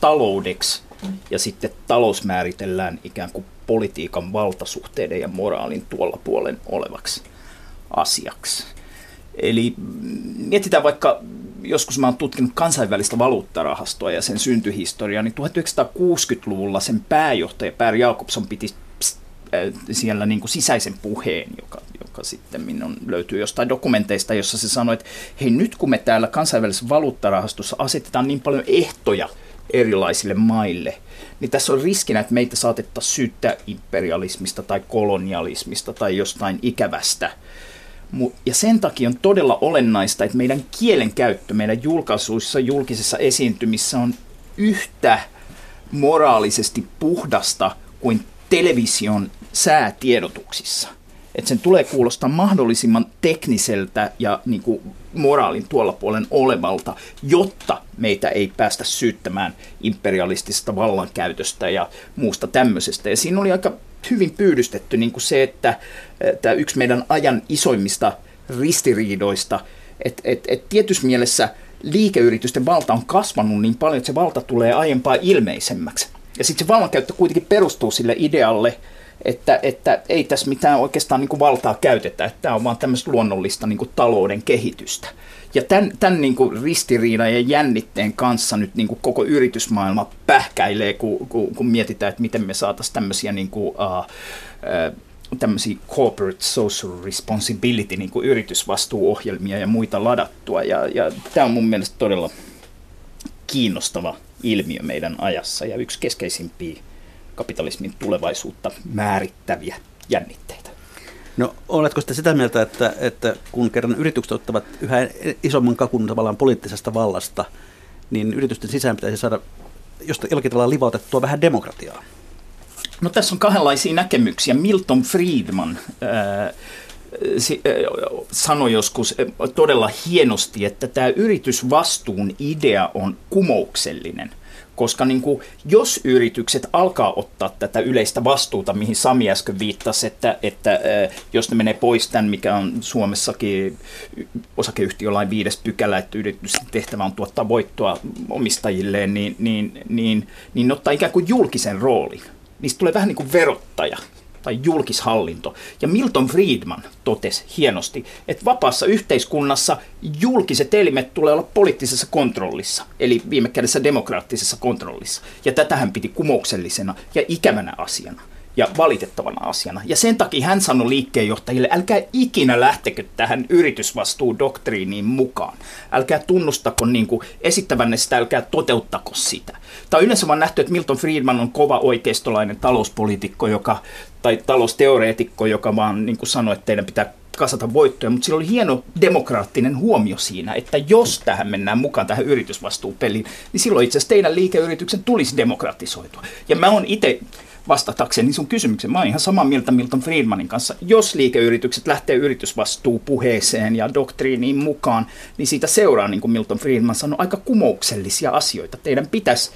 taloudeksi ja sitten talous määritellään ikään kuin politiikan valtasuhteiden ja moraalin tuolla puolen olevaksi asiaksi. Eli mietitään vaikka, joskus mä oon tutkinut kansainvälistä valuuttarahastoa ja sen syntyhistoriaa, niin 1960-luvulla sen pääjohtaja Per Jakobson piti äh, siellä niin kuin sisäisen puheen, joka, joka sitten minun löytyy jostain dokumenteista, jossa se sanoi, että hei nyt kun me täällä kansainvälisessä valuuttarahastossa asetetaan niin paljon ehtoja erilaisille maille, niin tässä on riskinä, että meitä saatettaisiin syyttää imperialismista tai kolonialismista tai jostain ikävästä – ja sen takia on todella olennaista, että meidän kielenkäyttö meidän julkaisuissa, julkisissa esiintymissä on yhtä moraalisesti puhdasta kuin television säätiedotuksissa. Että sen tulee kuulostaa mahdollisimman tekniseltä ja niin kuin moraalin tuolla puolen olevalta, jotta meitä ei päästä syyttämään imperialistisesta vallankäytöstä ja muusta tämmöisestä. Ja siinä oli aika hyvin pyydystetty niin kuin se, että tämä yksi meidän ajan isoimmista ristiriidoista, että et, et tietyssä mielessä liikeyritysten valta on kasvanut niin paljon, että se valta tulee aiempaa ilmeisemmäksi. Ja sitten se vallankäyttö kuitenkin perustuu sille idealle, että, että ei tässä mitään oikeastaan niin kuin valtaa käytetä, että tämä on vaan tämmöistä luonnollista niin kuin talouden kehitystä. Ja tämän, tämän niin kuin ristiriidan ja jännitteen kanssa nyt niin kuin koko yritysmaailma pähkäilee, kun, kun, kun mietitään, että miten me saataisiin tämmöisiä niin kuin, uh, uh, tämmöisiä corporate social responsibility, niin kuin yritysvastuuohjelmia ja muita ladattua. Ja, ja tämä on mun mielestä todella kiinnostava ilmiö meidän ajassa ja yksi keskeisimpiä kapitalismin tulevaisuutta määrittäviä jännitteitä. No oletko sitten sitä mieltä, että, että kun kerran yritykset ottavat yhä isomman kakun tavallaan poliittisesta vallasta, niin yritysten sisään pitäisi saada josta jollakin tavalla livautettua vähän demokratiaa? No tässä on kahdenlaisia näkemyksiä. Milton Friedman ää, sanoi joskus todella hienosti, että tämä yritysvastuun idea on kumouksellinen koska niin kuin, jos yritykset alkaa ottaa tätä yleistä vastuuta, mihin Sami äsken viittasi, että, että jos ne menee pois tämän, mikä on Suomessakin osakeyhtiölain viides pykälä, että yritysten tehtävä on tuottaa voittoa omistajilleen, niin, niin, niin, niin ottaa ikään kuin julkisen roolin. Niistä tulee vähän niin kuin verottaja tai julkishallinto. Ja Milton Friedman totesi hienosti, että vapaassa yhteiskunnassa julkiset elimet tulee olla poliittisessa kontrollissa, eli viime kädessä demokraattisessa kontrollissa. Ja tätähän piti kumouksellisena ja ikävänä asiana ja valitettavana asiana. Ja sen takia hän sanoi liikkeenjohtajille, älkää ikinä lähtekö tähän yritysvastuudoktriiniin mukaan. Älkää tunnustako niin kuin esittävänne sitä, älkää toteuttako sitä. Tämä on yleensä vaan nähty, että Milton Friedman on kova oikeistolainen talouspoliitikko, joka, tai talousteoreetikko, joka vaan niin kuin sanoi, että teidän pitää kasata voittoja, mutta sillä oli hieno demokraattinen huomio siinä, että jos tähän mennään mukaan tähän yritysvastuupeliin, niin silloin itse asiassa teidän liikeyrityksen tulisi demokratisoitua. Ja mä oon itse vastatakseni sun kysymyksen. Mä oon ihan samaa mieltä Milton Friedmanin kanssa. Jos liikeyritykset lähtee yritysvastuupuheeseen ja doktriiniin mukaan, niin siitä seuraa, niin kuin Milton Friedman sanoi, aika kumouksellisia asioita. Teidän pitäisi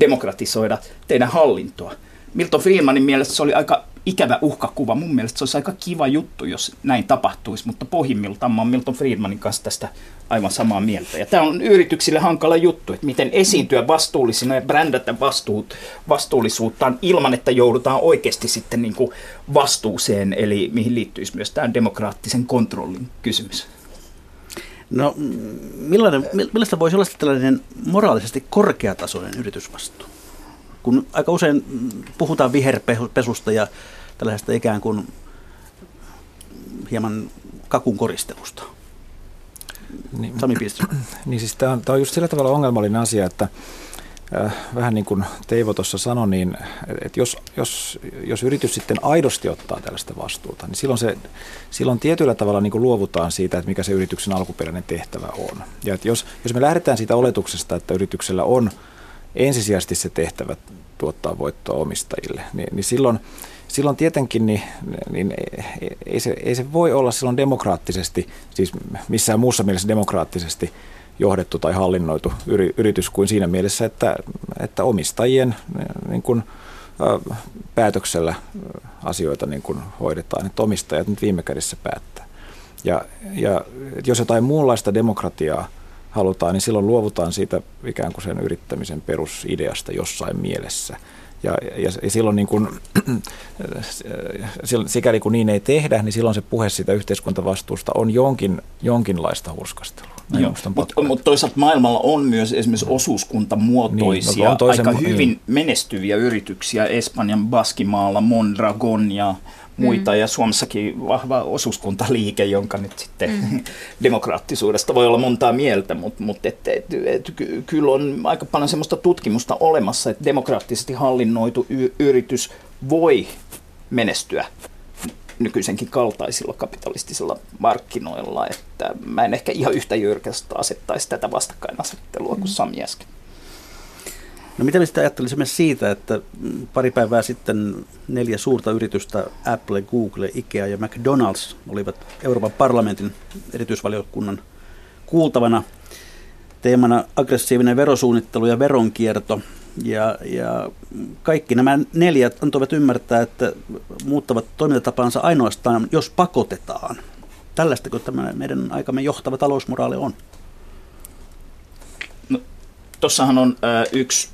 demokratisoida teidän hallintoa. Milton Friedmanin mielestä se oli aika ikävä uhkakuva. Mun mielestä se olisi aika kiva juttu, jos näin tapahtuisi, mutta pohjimmiltaan mä oon Milton Friedmanin kanssa tästä aivan samaa mieltä. Ja tämä on yrityksille hankala juttu, että miten esiintyä vastuullisina ja brändätä vastuut, vastuullisuuttaan ilman, että joudutaan oikeasti sitten niin kuin vastuuseen, eli mihin liittyisi myös tämä demokraattisen kontrollin kysymys. No millaista voisi olla tällainen moraalisesti korkeatasoinen yritysvastuu? Kun aika usein puhutaan viherpesusta ja tällaisesta ikään kuin hieman kakun koristelusta. Niin, Sami [CLEARS THROAT] Niin siis tämä on, tämä on just sillä tavalla ongelmallinen asia, että äh, vähän niin kuin Teivo tuossa sanoi, niin että jos, jos, jos yritys sitten aidosti ottaa tällaista vastuuta, niin silloin, se, silloin tietyllä tavalla niin kuin luovutaan siitä, että mikä se yrityksen alkuperäinen tehtävä on. Ja että jos, jos me lähdetään siitä oletuksesta, että yrityksellä on ensisijaisesti se tehtävä tuottaa voittoa omistajille, niin, niin silloin – silloin tietenkin niin, niin ei, se, ei se voi olla silloin demokraattisesti, siis missään muussa mielessä demokraattisesti johdettu tai hallinnoitu yri, yritys kuin siinä mielessä, että, että omistajien niin kuin, päätöksellä asioita niin kuin hoidetaan, että omistajat nyt viime kädessä päättää. Ja, ja jos jotain muunlaista demokratiaa halutaan, niin silloin luovutaan siitä ikään kuin sen yrittämisen perusideasta jossain mielessä. Ja, ja, ja silloin niin kun, [CLEARS THROAT] sikäli kun niin ei tehdä, niin silloin se puhe siitä yhteiskuntavastuusta on jonkin, jonkinlaista hurskastelua. Mutta mut toisaalta maailmalla on myös esimerkiksi osuuskuntamuotoisia, niin, no, aika hyvin niin. menestyviä yrityksiä Espanjan Baskimaalla, Mondragon ja muita, mm. ja Suomessakin vahva osuuskuntaliike, jonka nyt sitten mm. [LAUGHS] demokraattisuudesta voi olla montaa mieltä, mutta mut et, et, et, kyllä on aika paljon sellaista tutkimusta olemassa, että demokraattisesti hallinnoitu y- yritys voi menestyä nykyisenkin kaltaisilla kapitalistisilla markkinoilla, että mä en ehkä ihan yhtä jyrkästi asettaisi tätä vastakkainasettelua kuin mm. Sami äsken. No mitä me sitten ajattelisimme siitä, että pari päivää sitten neljä suurta yritystä, Apple, Google, Ikea ja McDonald's, olivat Euroopan parlamentin erityisvaliokunnan kuultavana teemana aggressiivinen verosuunnittelu ja veronkierto. Ja, ja kaikki nämä neljät antoivat ymmärtää, että muuttavat toimintatapansa ainoastaan, jos pakotetaan. Tällaistako tämä meidän aikamme johtava talousmoraali on? No, Tuossahan on äh, yksi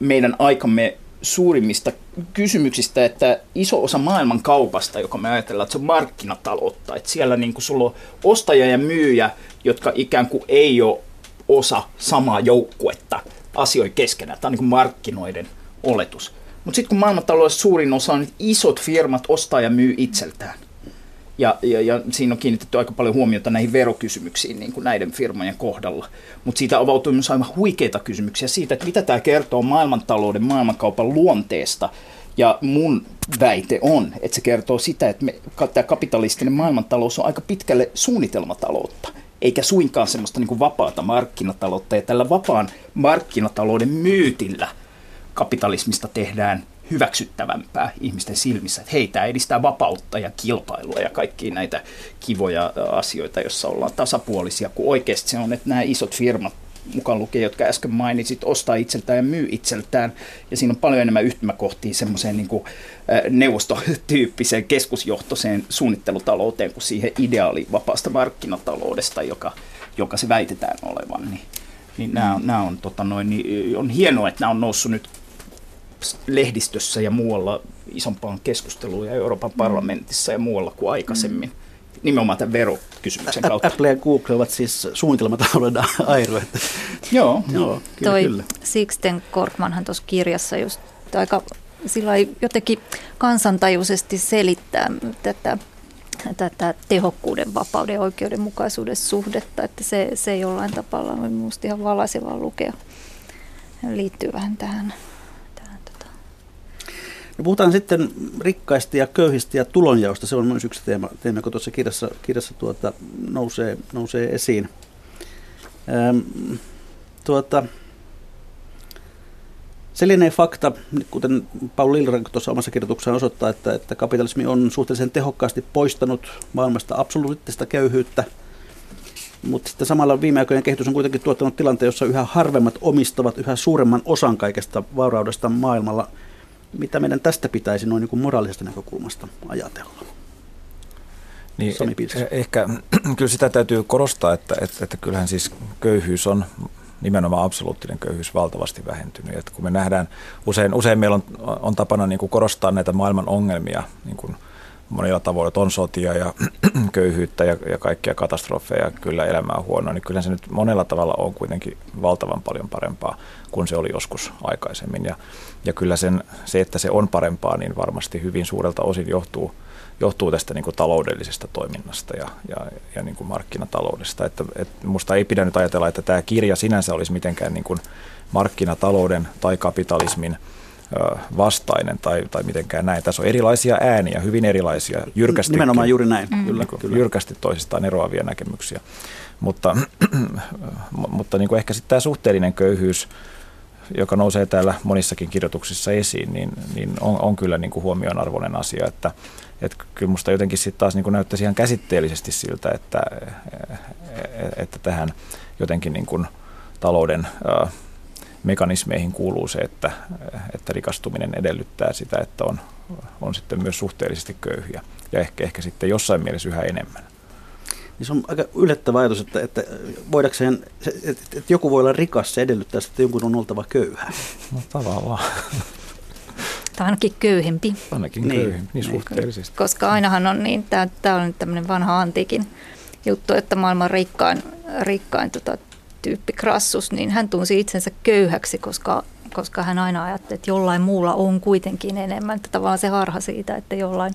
meidän aikamme suurimmista kysymyksistä, että iso osa maailman kaupasta, joka me ajatellaan, että se on markkinataloutta, että siellä niin sulla on ostaja ja myyjä, jotka ikään kuin ei ole osa samaa joukkuetta, asioita keskenään. Tämä on niin kuin markkinoiden oletus. Mutta sitten kun maailmantaloudessa suurin osa on, että isot firmat ostaa ja myy itseltään. Ja, ja, ja siinä on kiinnitetty aika paljon huomiota näihin verokysymyksiin niin kuin näiden firmojen kohdalla. Mutta siitä avautuu myös aivan huikeita kysymyksiä siitä, että mitä tämä kertoo maailmantalouden, maailmankaupan luonteesta. Ja mun väite on, että se kertoo sitä, että tämä kapitalistinen maailmantalous on aika pitkälle suunnitelmataloutta, eikä suinkaan semmoista niin kuin vapaata markkinataloutta. Ja tällä vapaan markkinatalouden myytillä kapitalismista tehdään hyväksyttävämpää ihmisten silmissä, että hei, tämä edistää vapautta ja kilpailua ja kaikkia näitä kivoja asioita, joissa ollaan tasapuolisia, kun oikeasti se on, että nämä isot firmat mukaan lukee, jotka äsken mainitsit, ostaa itseltään ja myy itseltään. Ja siinä on paljon enemmän yhtymäkohtia semmoiseen niin neuvostotyyppiseen keskusjohtoiseen suunnittelutalouteen kuin siihen ideaali vapaasta markkinataloudesta, joka, joka se väitetään olevan. Niin, niin nämä, nämä on, tota noin, niin on hienoa, että nämä on noussut nyt lehdistössä ja muualla isompaan keskusteluun ja Euroopan parlamentissa ja muualla kuin aikaisemmin. Mm. Nimenomaan tämän verokysymyksen kautta. Apple ja Google ovat siis suunnitelmatalouden [LAUGHS] airu. Joo. Joo kyllä, Toi kyllä. Sixten Korkmanhan tuossa kirjassa just aika sillä jotenkin kansantajuisesti selittää tätä, tätä tehokkuuden, vapauden ja oikeudenmukaisuuden suhdetta, että se, se jollain tavalla on minusta ihan valaisevaa lukea. Liittyy vähän tähän No puhutaan sitten rikkaista ja köyhistä ja tulonjaosta. Se on myös yksi teema, teema joka tuossa kirjassa, kirjassa tuota, nousee, nousee esiin. Ähm, tuota, se fakta, kuten Paul Lillrank tuossa omassa kirjoituksessaan osoittaa, että, että kapitalismi on suhteellisen tehokkaasti poistanut maailmasta absoluuttista köyhyyttä, mutta sitten samalla viimeaikojen kehitys on kuitenkin tuottanut tilanteen, jossa yhä harvemmat omistavat yhä suuremman osan kaikesta vauraudesta maailmalla – mitä meidän tästä pitäisi noin niin kuin moraalisesta näkökulmasta ajatella? Niin, eh, ehkä [CLEARS THROAT] kyllä sitä täytyy korostaa, että, että, että kyllähän siis köyhyys on nimenomaan absoluuttinen köyhyys valtavasti vähentynyt. Että kun me nähdään, usein, usein meillä on, on tapana niin kuin korostaa näitä maailman ongelmia niin kuin monilla tavoilla, että on sotia ja [CLEARS THROAT] köyhyyttä ja, ja kaikkia katastrofeja, kyllä elämä on huonoa, niin kyllä se nyt monella tavalla on kuitenkin valtavan paljon parempaa kuin se oli joskus aikaisemmin. Ja, ja kyllä sen, se, että se on parempaa, niin varmasti hyvin suurelta osin johtuu, johtuu tästä niin kuin taloudellisesta toiminnasta ja, ja, ja niin kuin markkinataloudesta. Että, että musta ei pidä nyt ajatella, että tämä kirja sinänsä olisi mitenkään niin kuin markkinatalouden tai kapitalismin vastainen tai, tai mitenkään näin. Tässä on erilaisia ääniä, hyvin erilaisia, jyrkästi. Nimenomaan juuri näin, mm. kyllä, niin kyllä. Jyrkästi toisistaan eroavia näkemyksiä. Mutta, [CLEARS THROAT] mutta niin kuin ehkä sitten tämä suhteellinen köyhyys, joka nousee täällä monissakin kirjoituksissa esiin, niin, niin on, on kyllä niin kuin huomionarvoinen asia, että, että kyllä minusta jotenkin sitten taas niin kuin näyttäisi ihan käsitteellisesti siltä, että, että tähän jotenkin niin kuin talouden mekanismeihin kuuluu se, että, että rikastuminen edellyttää sitä, että on, on sitten myös suhteellisesti köyhiä ja ehkä, ehkä sitten jossain mielessä yhä enemmän. Niin se on aika yllättävä ajatus, että, että, voidakseen, että, että joku voi olla rikas, se edellyttää, että jonkun on oltava köyhä. No tavallaan. Tai ainakin köyhempi. Ainakin niin, köyhempi, niin, niin suhteellisesti. Koska ainahan on niin, tämä on tämmöinen vanha antiikin juttu, että maailman rikkain, rikkain tota, tyyppi Krassus, niin hän tunsi itsensä köyhäksi, koska, koska hän aina ajatteli, että jollain muulla on kuitenkin enemmän. Että tavallaan se harha siitä, että jollain,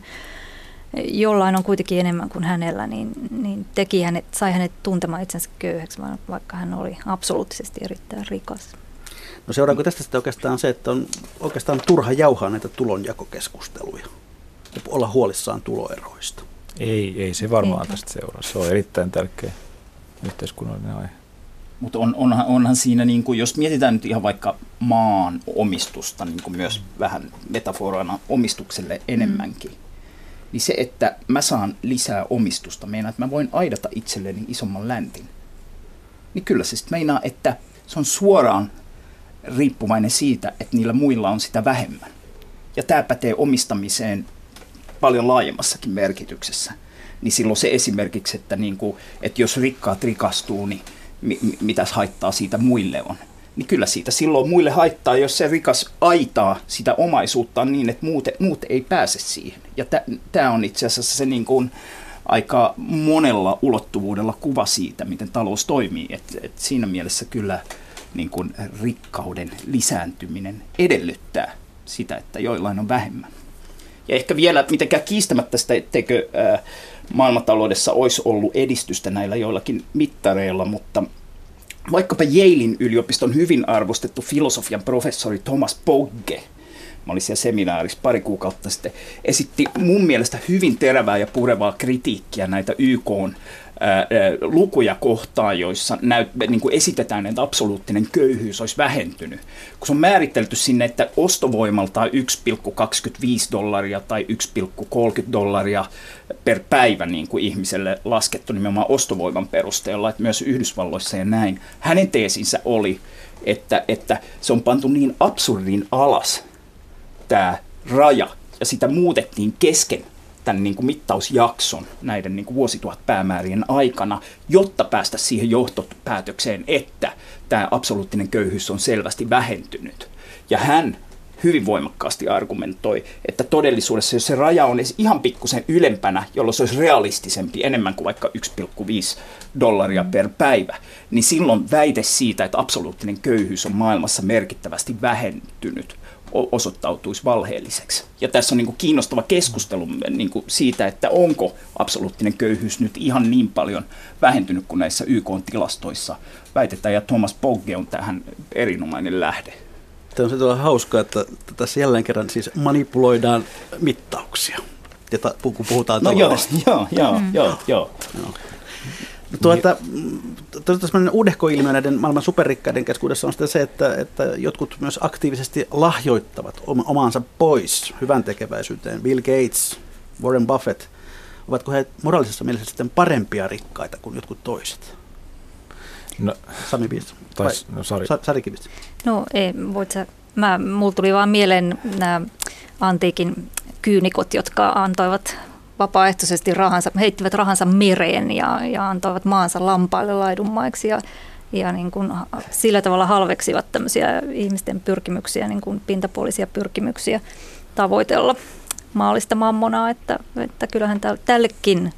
jollain on kuitenkin enemmän kuin hänellä, niin, niin teki hänet, sai hänet tuntemaan itsensä köyhäksi, vaikka hän oli absoluuttisesti erittäin rikas. No seuraako tästä sitten oikeastaan se, että on oikeastaan turha jauhaa näitä tulonjakokeskusteluja ja olla huolissaan tuloeroista? Ei, ei se varmaan Eikä. tästä seuraa. Se on erittäin tärkeä yhteiskunnallinen aihe. Mutta on, onhan, onhan siinä, niin kuin, jos mietitään nyt ihan vaikka maan omistusta niin kuin myös vähän metaforana omistukselle enemmänkin, mm. niin se, että mä saan lisää omistusta, meinaa, että mä voin aidata itselleni isomman läntin. Niin kyllä se sitten meinaa, että se on suoraan riippuvainen siitä, että niillä muilla on sitä vähemmän. Ja tämä pätee omistamiseen paljon laajemmassakin merkityksessä. Niin silloin se esimerkiksi, että, niin kuin, että jos rikkaat rikastuu, niin mi, mitäs haittaa siitä muille on. Niin kyllä siitä silloin muille haittaa, jos se rikas aitaa sitä omaisuuttaan niin, että muut, muut ei pääse siihen. Ja tämä on itse asiassa se niin kuin, aika monella ulottuvuudella kuva siitä, miten talous toimii. Et, et siinä mielessä kyllä niin kuin rikkauden lisääntyminen edellyttää sitä, että joillain on vähemmän. Ja ehkä vielä mitenkään kiistämättä sitä, etteikö ää, maailmantaloudessa olisi ollut edistystä näillä joillakin mittareilla, mutta vaikkapa Yalein yliopiston hyvin arvostettu filosofian professori Thomas Pogge, mä olin siellä seminaarissa pari kuukautta sitten, esitti mun mielestä hyvin terävää ja purevaa kritiikkiä näitä YK lukuja kohtaan, joissa näyt, niin kuin esitetään, että absoluuttinen köyhyys olisi vähentynyt. Kun se on määritelty sinne, että ostovoimalta 1,25 dollaria tai 1,30 dollaria per päivä niin kuin ihmiselle laskettu nimenomaan ostovoiman perusteella, että myös Yhdysvalloissa ja näin. Hänen teesinsä oli, että, että se on pantu niin absurdin alas tämä raja, ja sitä muutettiin kesken tämän niin kuin mittausjakson näiden niin kuin vuosituhatpäämäärien aikana, jotta päästä siihen johtopäätökseen, että tämä absoluuttinen köyhyys on selvästi vähentynyt. Ja hän hyvin voimakkaasti argumentoi, että todellisuudessa, jos se raja on ihan pikkusen ylempänä, jolloin se olisi realistisempi enemmän kuin vaikka 1,5 dollaria per päivä, niin silloin väite siitä, että absoluuttinen köyhyys on maailmassa merkittävästi vähentynyt, osoittautuisi valheelliseksi. Ja tässä on niin kuin kiinnostava keskustelu niin kuin siitä, että onko absoluuttinen köyhyys nyt ihan niin paljon vähentynyt kuin näissä YK-tilastoissa väitetään, ja Thomas Pogge on tähän erinomainen lähde. Tämä on se hauskaa, että tässä jälleen kerran siis manipuloidaan mittauksia, kun puhutaan no joo, joo, joo, mm. joo, joo. joo. Tuota, niin. uudehkoilmiö näiden maailman superrikkaiden keskuudessa on se, että, että jotkut myös aktiivisesti lahjoittavat omaansa pois hyvän tekeväisyyteen. Bill Gates, Warren Buffett, ovatko he moraalisessa mielessä sitten parempia rikkaita kuin jotkut toiset? No, Sami Piis. no, sorry. Sa, Sari Kivistä. No ei, voit sä, mä, mulla tuli vaan mieleen nämä antiikin kyynikot, jotka antoivat vapaaehtoisesti rahansa, heittivät rahansa mereen ja, ja antoivat maansa lampaille laidunmaiksi ja, ja niin kuin sillä tavalla halveksivat tämmöisiä ihmisten pyrkimyksiä, niin kuin pintapuolisia pyrkimyksiä tavoitella maallista mammonaa, että, että kyllähän tällekin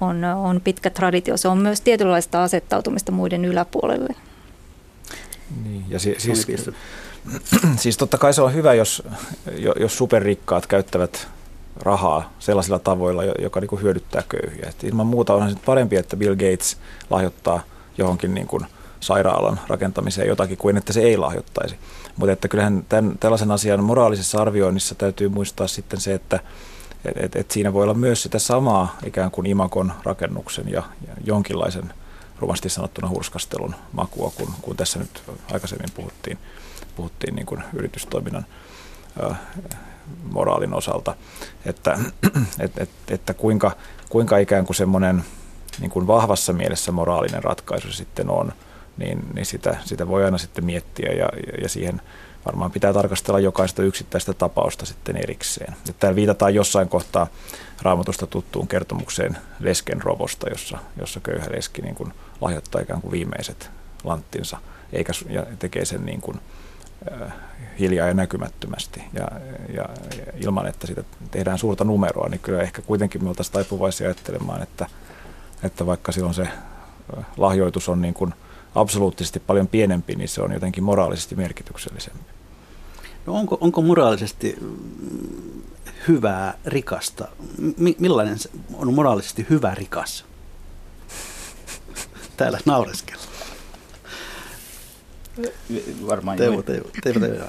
on, on pitkä traditio. Se on myös tietynlaista asettautumista muiden yläpuolelle. Niin, ja si- siis, [CLEARS THROAT] siis totta kai se on hyvä, jos, jos superrikkaat käyttävät rahaa sellaisilla tavoilla, joka niin kuin hyödyttää köyhiä. Et ilman muuta onhan se parempi, että Bill Gates lahjoittaa johonkin niin kuin sairaalan rakentamiseen jotakin kuin että se ei lahjoittaisi. Mutta että kyllähän tämän, tällaisen asian moraalisessa arvioinnissa täytyy muistaa sitten se, että et, et, et siinä voi olla myös sitä samaa ikään kuin imakon rakennuksen ja, ja jonkinlaisen rumasti sanottuna hurskastelun makua, kun, kun tässä nyt aikaisemmin puhuttiin, puhuttiin niin kuin yritystoiminnan moraalin osalta, että, [CLEARS THROAT] et, et, että kuinka, kuinka ikään kuin semmoinen niin kuin vahvassa mielessä moraalinen ratkaisu sitten on, niin, niin sitä, sitä voi aina sitten miettiä ja, ja siihen varmaan pitää tarkastella jokaista yksittäistä tapausta sitten erikseen. Täällä viitataan jossain kohtaa raamatusta tuttuun kertomukseen lesken rovosta, jossa, jossa köyhä leski niin kuin lahjoittaa ikään kuin viimeiset lanttinsa eikä, ja tekee sen niin kuin, hiljaa ja näkymättömästi ja, ja, ilman, että siitä tehdään suurta numeroa, niin kyllä ehkä kuitenkin me oltaisiin taipuvaisia ajattelemaan, että, että vaikka silloin se lahjoitus on niin kuin absoluuttisesti paljon pienempi, niin se on jotenkin moraalisesti merkityksellisempi. No onko, onko moraalisesti mm, hyvää rikasta? M- millainen on moraalisesti hyvä rikas? [LAUGHS] Täällä naureskella. Varmaan Teuvo, Teuvo, Teuvo, Teuvo.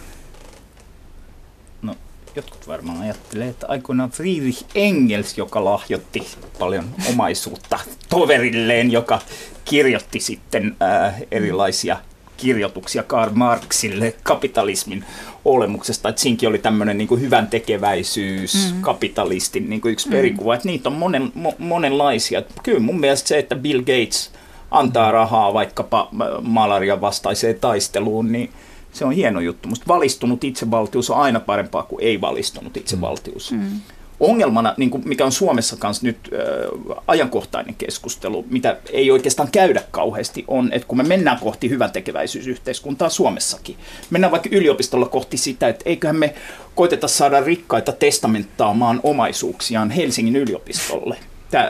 No, jotkut varmaan ajattelee, että aikoinaan Friedrich Engels, joka lahjoitti paljon omaisuutta toverilleen, joka kirjoitti sitten äh, erilaisia kirjoituksia Karl Marxille kapitalismin olemuksesta, että siinkin oli tämmöinen niin kuin hyvän tekeväisyys, mm-hmm. kapitalistin niin kuin yksi mm-hmm. perikuva, että niitä on monen, mo, monenlaisia. Kyllä mun mielestä se, että Bill Gates antaa rahaa vaikkapa malaria vastaiseen taisteluun, niin se on hieno juttu. Musta valistunut itsevaltius on aina parempaa kuin ei-valistunut itsevaltius. Mm. Ongelmana, niin kuin mikä on Suomessa kanssa nyt äh, ajankohtainen keskustelu, mitä ei oikeastaan käydä kauheasti, on, että kun me mennään kohti hyväntekeväisyysyhteiskuntaa Suomessakin, mennään vaikka yliopistolla kohti sitä, että eiköhän me koiteta saada rikkaita testamenttaamaan omaisuuksiaan Helsingin yliopistolle.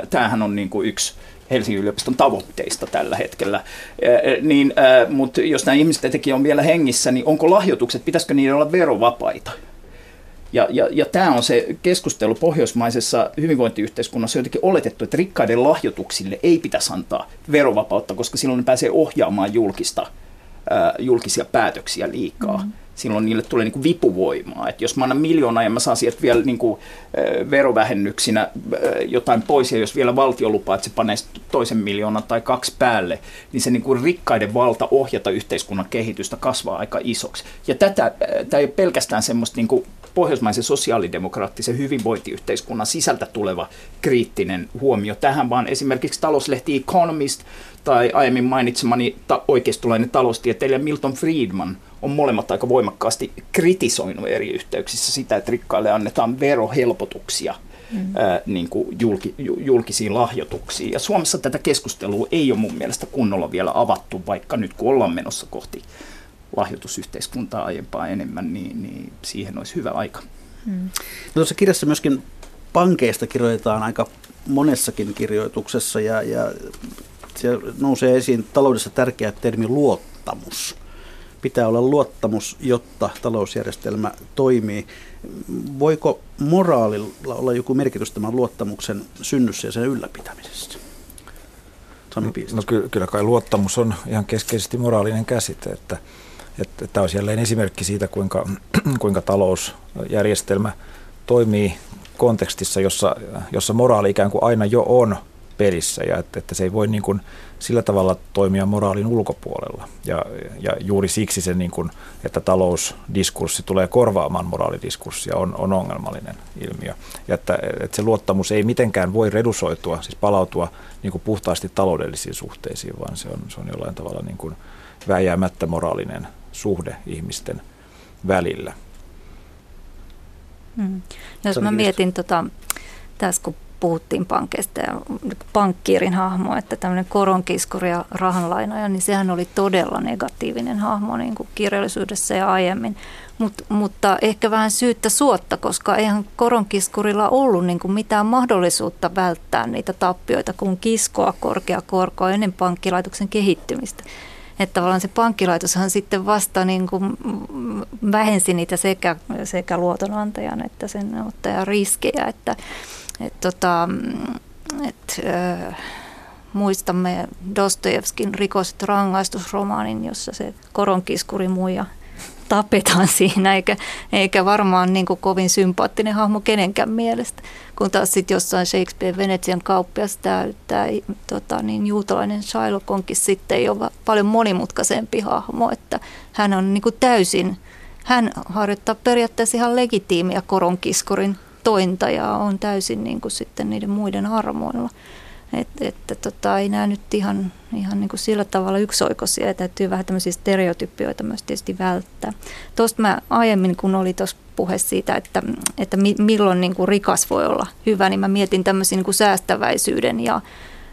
Tämähän on niin kuin yksi Helsingin yliopiston tavoitteista tällä hetkellä. Niin, mutta jos nämä ihmiset etenkin on vielä hengissä, niin onko lahjoitukset, pitäisikö niiden olla verovapaita? Ja, ja, ja tämä on se keskustelu pohjoismaisessa hyvinvointiyhteiskunnassa jotenkin oletettu, että rikkaiden lahjoituksille ei pitäisi antaa verovapautta, koska silloin ne pääsee ohjaamaan julkista, julkisia päätöksiä liikaa. Mm-hmm silloin niille tulee niin kuin vipuvoimaa. Et jos mä annan miljoonaa ja mä saan sieltä vielä niin kuin, äh, verovähennyksinä äh, jotain pois, ja jos vielä valtio lupaa, että se panee toisen miljoonan tai kaksi päälle, niin se niin kuin rikkaiden valta ohjata yhteiskunnan kehitystä kasvaa aika isoksi. Ja tätä, tämä ei ole pelkästään semmoista niin kuin pohjoismaisen sosiaalidemokraattisen hyvinvointiyhteiskunnan sisältä tuleva kriittinen huomio tähän, vaan esimerkiksi talouslehti Economist tai aiemmin mainitsemani ta- oikeistolainen taloustieteilijä Milton Friedman – on molemmat aika voimakkaasti kritisoinut eri yhteyksissä sitä, että rikkaille annetaan verohelpotuksia mm. ää, niin kuin julki, julkisiin lahjoituksiin. Ja Suomessa tätä keskustelua ei ole mun mielestä kunnolla vielä avattu, vaikka nyt kun ollaan menossa kohti lahjoitusyhteiskuntaa aiempaa enemmän, niin, niin siihen olisi hyvä aika. Mm. No tuossa kirjassa myöskin pankeista kirjoitetaan aika monessakin kirjoituksessa ja, ja siellä nousee esiin taloudessa tärkeä termi luottamus pitää olla luottamus, jotta talousjärjestelmä toimii. Voiko moraalilla olla joku merkitys tämän luottamuksen synnyssä ja sen ylläpitämisessä? No, no kyllä kai luottamus on ihan keskeisesti moraalinen käsite, että, että tämä olisi jälleen esimerkki siitä, kuinka, [CLEARS THROAT] kuinka talousjärjestelmä toimii kontekstissa, jossa, jossa moraali ikään kuin aina jo on pelissä ja että, että se ei voi niin kuin sillä tavalla toimia moraalin ulkopuolella. Ja, ja juuri siksi se, niin kuin, että talousdiskurssi tulee korvaamaan moraalidiskurssia, on, on ongelmallinen ilmiö. Ja että, että se luottamus ei mitenkään voi redusoitua, siis palautua niin kuin puhtaasti taloudellisiin suhteisiin, vaan se on, se on jollain tavalla niin kuin vääjäämättä moraalinen suhde ihmisten välillä. Hmm. Jos mä mietin tota, tässä kun puhuttiin pankkeista ja pankkiirin hahmo, että tämmöinen koronkiskuri ja rahanlainaja, niin sehän oli todella negatiivinen hahmo niin kuin kirjallisuudessa ja aiemmin. Mut, mutta ehkä vähän syyttä suotta, koska eihän koronkiskurilla ollut niin kuin mitään mahdollisuutta välttää niitä tappioita, kun kiskoa korkea korkoa ennen pankkilaitoksen kehittymistä. Että tavallaan se pankkilaitoshan sitten vasta niin kuin vähensi niitä sekä, sekä luotonantajan että sen ottajan riskejä, että et tota, et, äh, muistamme Dostojevskin rikoset rangaistusromaanin, jossa se koronkiskuri muija tapetaan [LAUGHS] siinä, eikä, eikä varmaan niin kuin kovin sympaattinen hahmo kenenkään mielestä. Kun taas sitten jossain Shakespeare Venetsian kauppias tämä tota, niin juutalainen Shylock onkin sitten jo paljon monimutkaisempi hahmo, että hän on niin kuin täysin, hän harjoittaa periaatteessa ihan legitiimiä koronkiskurin tointa ja on täysin niin kuin sitten niiden muiden armoilla. Että, että tota, ei nämä nyt ihan, ihan niin kuin sillä tavalla yksioikoisia ja täytyy vähän tämmöisiä stereotypioita myös tietysti välttää. Tuosta mä aiemmin, kun oli tuossa puhe siitä, että, että milloin niin kuin rikas voi olla hyvä, niin mä mietin tämmöisiä niin kuin säästäväisyyden ja,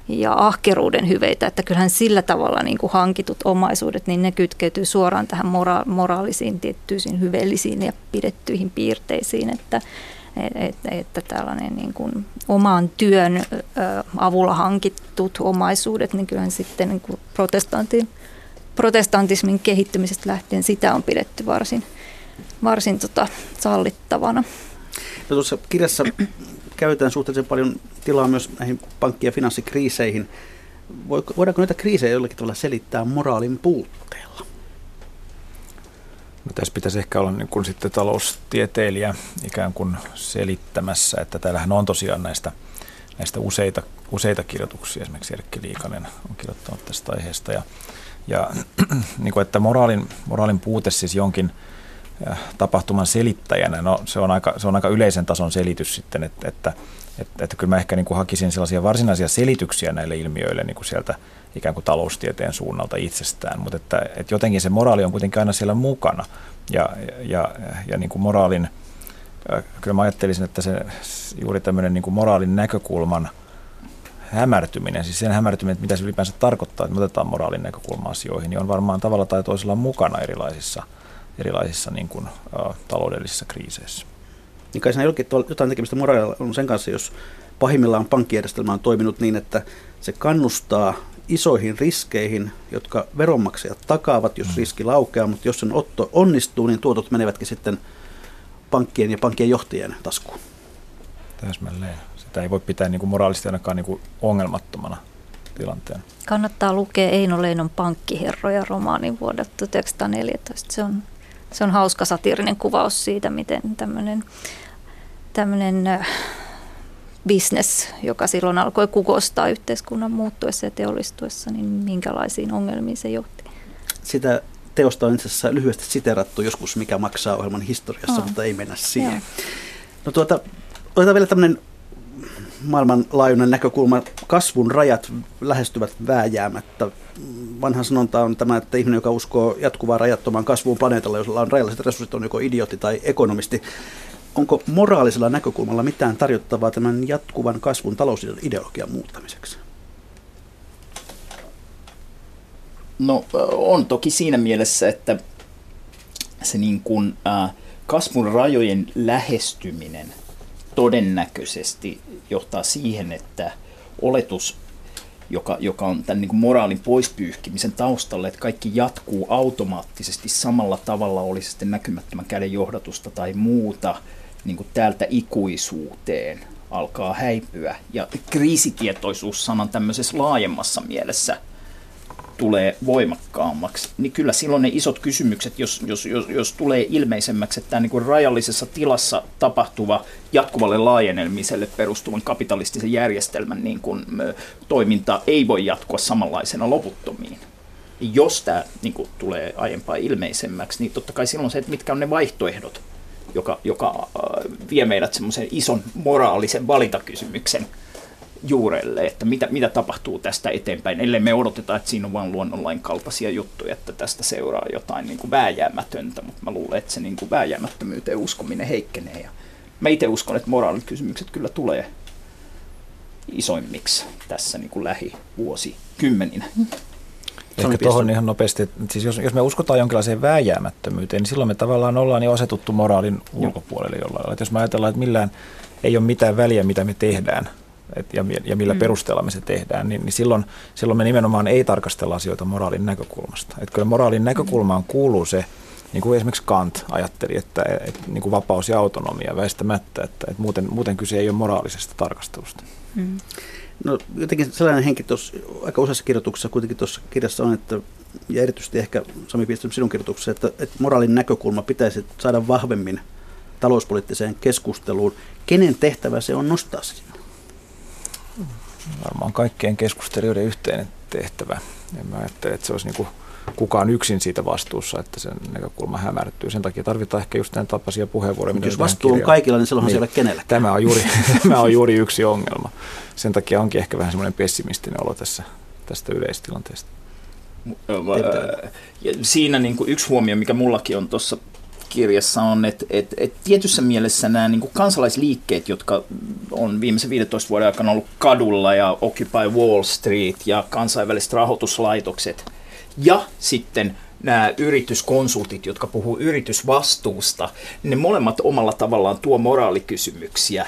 ja ahkeruuden hyveitä, että kyllähän sillä tavalla niin kuin hankitut omaisuudet, niin ne kytkeytyy suoraan tähän mora- moraalisiin, tiettyisiin hyveellisiin ja pidettyihin piirteisiin, että, että, että tällainen niin kuin oman työn avulla hankitut omaisuudet, niin kyllähän sitten niin kuin protestantin, protestantismin kehittymisestä lähtien sitä on pidetty varsin, varsin tota, sallittavana. No tuossa kirjassa käytetään suhteellisen paljon tilaa myös näihin pankki- ja finanssikriiseihin. Voidaanko näitä kriisejä jollakin tavalla selittää moraalin puutteella? Tässä pitäisi ehkä olla niin kuin sitten taloustieteilijä ikään kuin selittämässä, että täällähän on tosiaan näistä, näistä useita, useita kirjoituksia. Esimerkiksi Erkki Liikanen on kirjoittanut tästä aiheesta. Ja, ja [CLEARS THROAT] niin kuin, että moraalin, moraalin puute siis jonkin äh, tapahtuman selittäjänä, no se on aika, se on aika yleisen tason selitys sitten, että, että, että, että kyllä mä ehkä niin kuin hakisin sellaisia varsinaisia selityksiä näille ilmiöille niin kuin sieltä ikään kuin taloustieteen suunnalta itsestään, mutta että, että jotenkin se moraali on kuitenkin aina siellä mukana ja, ja, ja niin kuin moraalin, kyllä mä ajattelisin, että se juuri tämmöinen niin kuin moraalin näkökulman hämärtyminen, siis sen hämärtyminen, että mitä se ylipäänsä tarkoittaa, että me otetaan moraalin näkökulma asioihin, niin on varmaan tavalla tai toisella mukana erilaisissa, erilaisissa niin kuin, ä, taloudellisissa kriiseissä. Niin kai siinä jotain tekemistä moraalilla on sen kanssa, jos pahimmillaan pankkijärjestelmä on toiminut niin, että se kannustaa isoihin riskeihin, jotka veronmaksajat takaavat, jos mm. riski laukeaa, mutta jos sen otto onnistuu, niin tuotot menevätkin sitten pankkien ja pankkien johtajien taskuun. Täsmälleen. Sitä ei voi pitää niin kuin moraalisesti ainakaan niin kuin ongelmattomana tilanteen. Kannattaa lukea Eino Leinon pankkiherroja romaanin vuodelta 1914. Se on, se on hauska satiirinen kuvaus siitä, miten tämmöinen, tämmöinen business, joka silloin alkoi kukostaa yhteiskunnan muuttuessa ja teollistuessa, niin minkälaisiin ongelmiin se johti? Sitä teosta on itse asiassa lyhyesti siterattu joskus, mikä maksaa ohjelman historiassa, oh. mutta ei mennä siihen. Joo. No tuota, otetaan vielä tämmöinen maailmanlaajuinen näkökulma. Kasvun rajat lähestyvät vääjäämättä. Vanha sanonta on tämä, että ihminen, joka uskoo jatkuvaan rajattomaan kasvuun planeetalla, jolla on rajalliset resurssit, on joko idiootti tai ekonomisti onko moraalisella näkökulmalla mitään tarjottavaa tämän jatkuvan kasvun talousideologian muuttamiseksi? No on toki siinä mielessä, että se niin kuin, äh, kasvun rajojen lähestyminen todennäköisesti johtaa siihen, että oletus, joka, joka on tämän niin kuin moraalin poispyyhkimisen taustalla, että kaikki jatkuu automaattisesti samalla tavalla, olisi sitten näkymättömän käden johdatusta tai muuta, niin kuin täältä ikuisuuteen alkaa häipyä. Ja kriisitietoisuus sanan tämmöisessä laajemmassa mielessä tulee voimakkaammaksi, niin kyllä silloin ne isot kysymykset, jos, jos, jos, jos tulee ilmeisemmäksi, että tämä niin kuin rajallisessa tilassa tapahtuva jatkuvalle laajenemiselle perustuvan kapitalistisen järjestelmän niin kuin, toiminta ei voi jatkua samanlaisena loputtomiin. Jos tämä niin kuin, tulee aiempaa ilmeisemmäksi, niin totta kai silloin se, että mitkä on ne vaihtoehdot, joka, joka äh, vie meidät semmoisen ison moraalisen valintakysymyksen juurelle, että mitä, mitä tapahtuu tästä eteenpäin, ellei me odoteta, että siinä on vain luonnonlain kaltaisia juttuja, että tästä seuraa jotain niin kuin vääjäämätöntä, mutta mä luulen, että se niin kuin vääjäämättömyyteen uskominen heikkenee. Ja mä itse uskon, että moraalikysymykset kyllä tulee isoimmiksi tässä niin kuin lähivuosikymmeninä. Ehkä tuohon ihan nopeasti, että siis jos, jos me uskotaan jonkinlaiseen vääjäämättömyyteen, niin silloin me tavallaan ollaan jo asetuttu moraalin ulkopuolelle jollain lailla. jos me ajatellaan, että millään ei ole mitään väliä, mitä me tehdään, et, ja, ja millä mm. perusteella me se tehdään, niin, niin silloin, silloin me nimenomaan ei tarkastella asioita moraalin näkökulmasta. Et kyllä moraalin näkökulmaan kuuluu se, niin kuin esimerkiksi Kant ajatteli, että, että niin kuin vapaus ja autonomia väistämättä, että, että muuten, muuten kyse ei ole moraalisesta tarkastelusta. Mm. No jotenkin sellainen henki tuossa aika useassa kirjoituksessa kuitenkin tuossa kirjassa on, että ja erityisesti ehkä Sami Piestön sinun kirjoituksessa, että, että moraalin näkökulma pitäisi saada vahvemmin talouspoliittiseen keskusteluun. Kenen tehtävä se on nostaa sinne? Varmaan kaikkien keskustelijoiden yhteinen tehtävä. En mä ajattele, että se olisi niin kuin kukaan yksin siitä vastuussa, että sen näkökulma hämärtyy. Sen takia tarvitaan ehkä just tämän tapaisia puheenvuoroja. Jos vastuu on kaikilla, niin silloin niin. siellä kenellä. Tämä on, juuri, [LAUGHS] tämä on juuri yksi ongelma. Sen takia onkin ehkä vähän semmoinen pessimistinen olo tässä, tästä yleistilanteesta. Siinä niin kuin yksi huomio, mikä mullakin on tuossa kirjassa on, että, että, että tietyssä mielessä nämä niin kuin kansalaisliikkeet, jotka on viimeisen 15 vuoden aikana ollut kadulla ja Occupy Wall Street ja kansainväliset rahoituslaitokset ja sitten nämä yrityskonsultit, jotka puhuu yritysvastuusta, ne molemmat omalla tavallaan tuo moraalikysymyksiä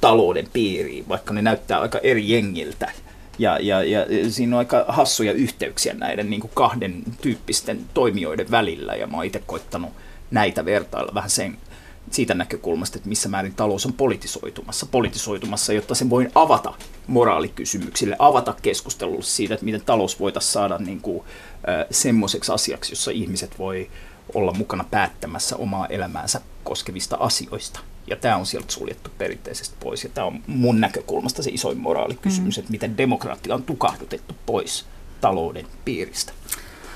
talouden piiriin, vaikka ne näyttää aika eri jengiltä. Ja, ja, ja siinä on aika hassuja yhteyksiä näiden niin kuin kahden tyyppisten toimijoiden välillä, ja mä oon itse koittanut näitä vertailla vähän sen, siitä näkökulmasta, että missä määrin talous on politisoitumassa, politisoitumassa, jotta se voi avata moraalikysymyksille, avata keskustelulle siitä, että miten talous voitaisiin saada niin kuin, äh, semmoiseksi asiaksi, jossa ihmiset voi olla mukana päättämässä omaa elämäänsä koskevista asioista. Ja tämä on sieltä suljettu perinteisesti pois. Ja tämä on mun näkökulmasta se isoin moraalikysymys, mm. että miten demokratia on tukahdutettu pois talouden piiristä.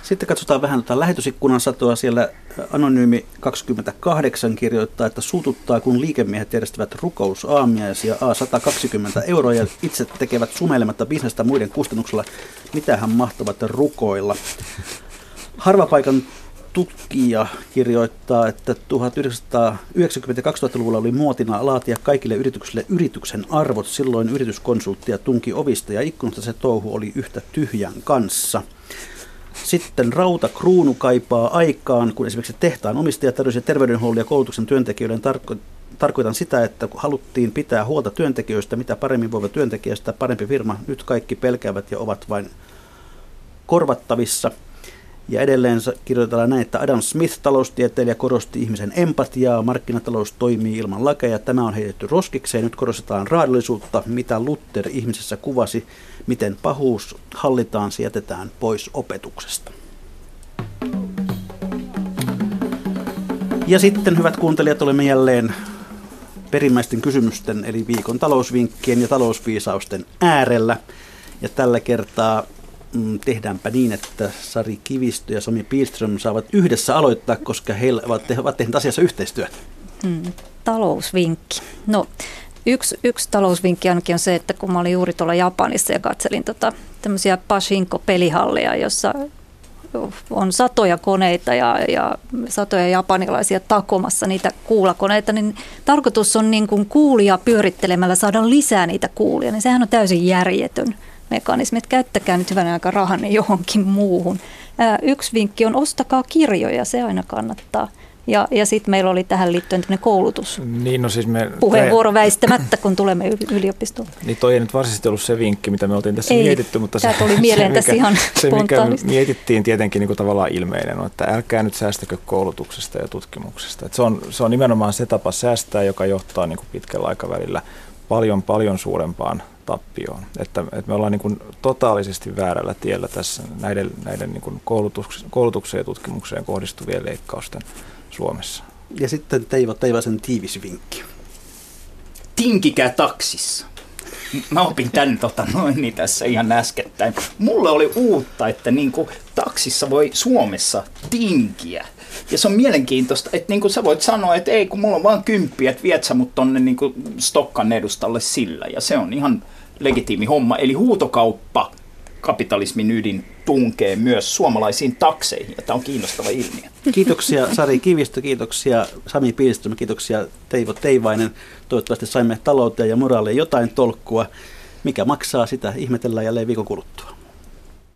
Sitten katsotaan vähän tuota lähetysikkunan satoa. Siellä Anonyymi 28 kirjoittaa, että suututtaa, kun liikemiehet järjestävät rukousaamiaisia A120 euroa ja itse tekevät sumeilematta bisnestä muiden kustannuksella. Mitähän mahtavat rukoilla? Harvapaikan tutkija kirjoittaa, että 1990-2000-luvulla oli muotina laatia kaikille yrityksille yrityksen arvot. Silloin yrityskonsulttia tunki ovista ja ikkunasta se touhu oli yhtä tyhjän kanssa. Sitten rauta kruunu kaipaa aikaan, kun esimerkiksi tehtaan omistaja tarjosi terveydenhuollon ja koulutuksen työntekijöiden tarko- tarkoitan sitä, että haluttiin pitää huolta työntekijöistä, mitä paremmin voiva työntekijästä, parempi firma. Nyt kaikki pelkäävät ja ovat vain korvattavissa. Ja edelleen kirjoitetaan näin, että Adam Smith, taloustieteilijä, korosti ihmisen empatiaa. Markkinatalous toimii ilman lakeja. Tämä on heitetty roskikseen. Nyt korostetaan raadollisuutta, mitä Luther ihmisessä kuvasi, miten pahuus hallitaan, sijoitetaan pois opetuksesta. Ja sitten, hyvät kuuntelijat, olemme jälleen perimmäisten kysymysten, eli viikon talousvinkkien ja talousviisausten äärellä. Ja tällä kertaa mm, tehdäänpä niin, että Sari Kivistö ja Sami Pihlström saavat yhdessä aloittaa, koska he ovat tehneet asiassa yhteistyötä. Hmm, talousvinkki. No, yksi, yksi talousvinkki ainakin on se, että kun mä olin juuri tuolla Japanissa ja katselin tota, tämmöisiä Pashinko-pelihalleja, jossa on satoja koneita ja, ja satoja japanilaisia takomassa niitä kuulakoneita, niin tarkoitus on niin kuin kuulia pyörittelemällä saada lisää niitä kuulia, niin sehän on täysin järjetön mekanismi, että käyttäkää nyt hyvän aika rahanne johonkin muuhun. Ää, yksi vinkki on ostakaa kirjoja, se aina kannattaa. Ja, ja sitten meillä oli tähän liittyen koulutus. Niin, no siis me, Puheenvuoro väistämättä, kun tulemme yliopistoon. Niin toi ei nyt varsinaisesti ollut se vinkki, mitä me oltiin tässä ei, mietitty, mutta se, tuli mieleen se, mikä, ihan se, mikä mietittiin tietenkin niin kuin tavallaan ilmeinen on, että älkää nyt säästäkö koulutuksesta ja tutkimuksesta. Et se, on, se on nimenomaan se tapa säästää, joka johtaa niin kuin pitkällä aikavälillä paljon paljon suurempaan tappioon. Että, että me ollaan niin kuin totaalisesti väärällä tiellä tässä näiden, näiden niin kuin koulutuks, koulutukseen ja tutkimukseen kohdistuvien leikkausten Suomessa. Ja sitten Teivo Teivasen tiivis vinkki. Tinkikää taksissa. Mä opin tän tota, noin niin tässä ihan äskettäin. Mulle oli uutta, että niinku, taksissa voi Suomessa tinkiä. Ja se on mielenkiintoista, että niinku sä voit sanoa, että ei kun mulla on vaan kymppiä, että viet sä mut tonne niinku Stokkan edustalle sillä. Ja se on ihan legitiimi homma. Eli huutokauppa, kapitalismin ydin, tunkee myös suomalaisiin takseihin. Tämä on kiinnostava ilmiö. Kiitoksia Sari Kivistö, kiitoksia Sami Piilström, kiitoksia Teivo Teivainen. Toivottavasti saimme talouteen ja moraaliin jotain tolkkua. Mikä maksaa sitä, ihmetellään jälleen viikon kuluttua.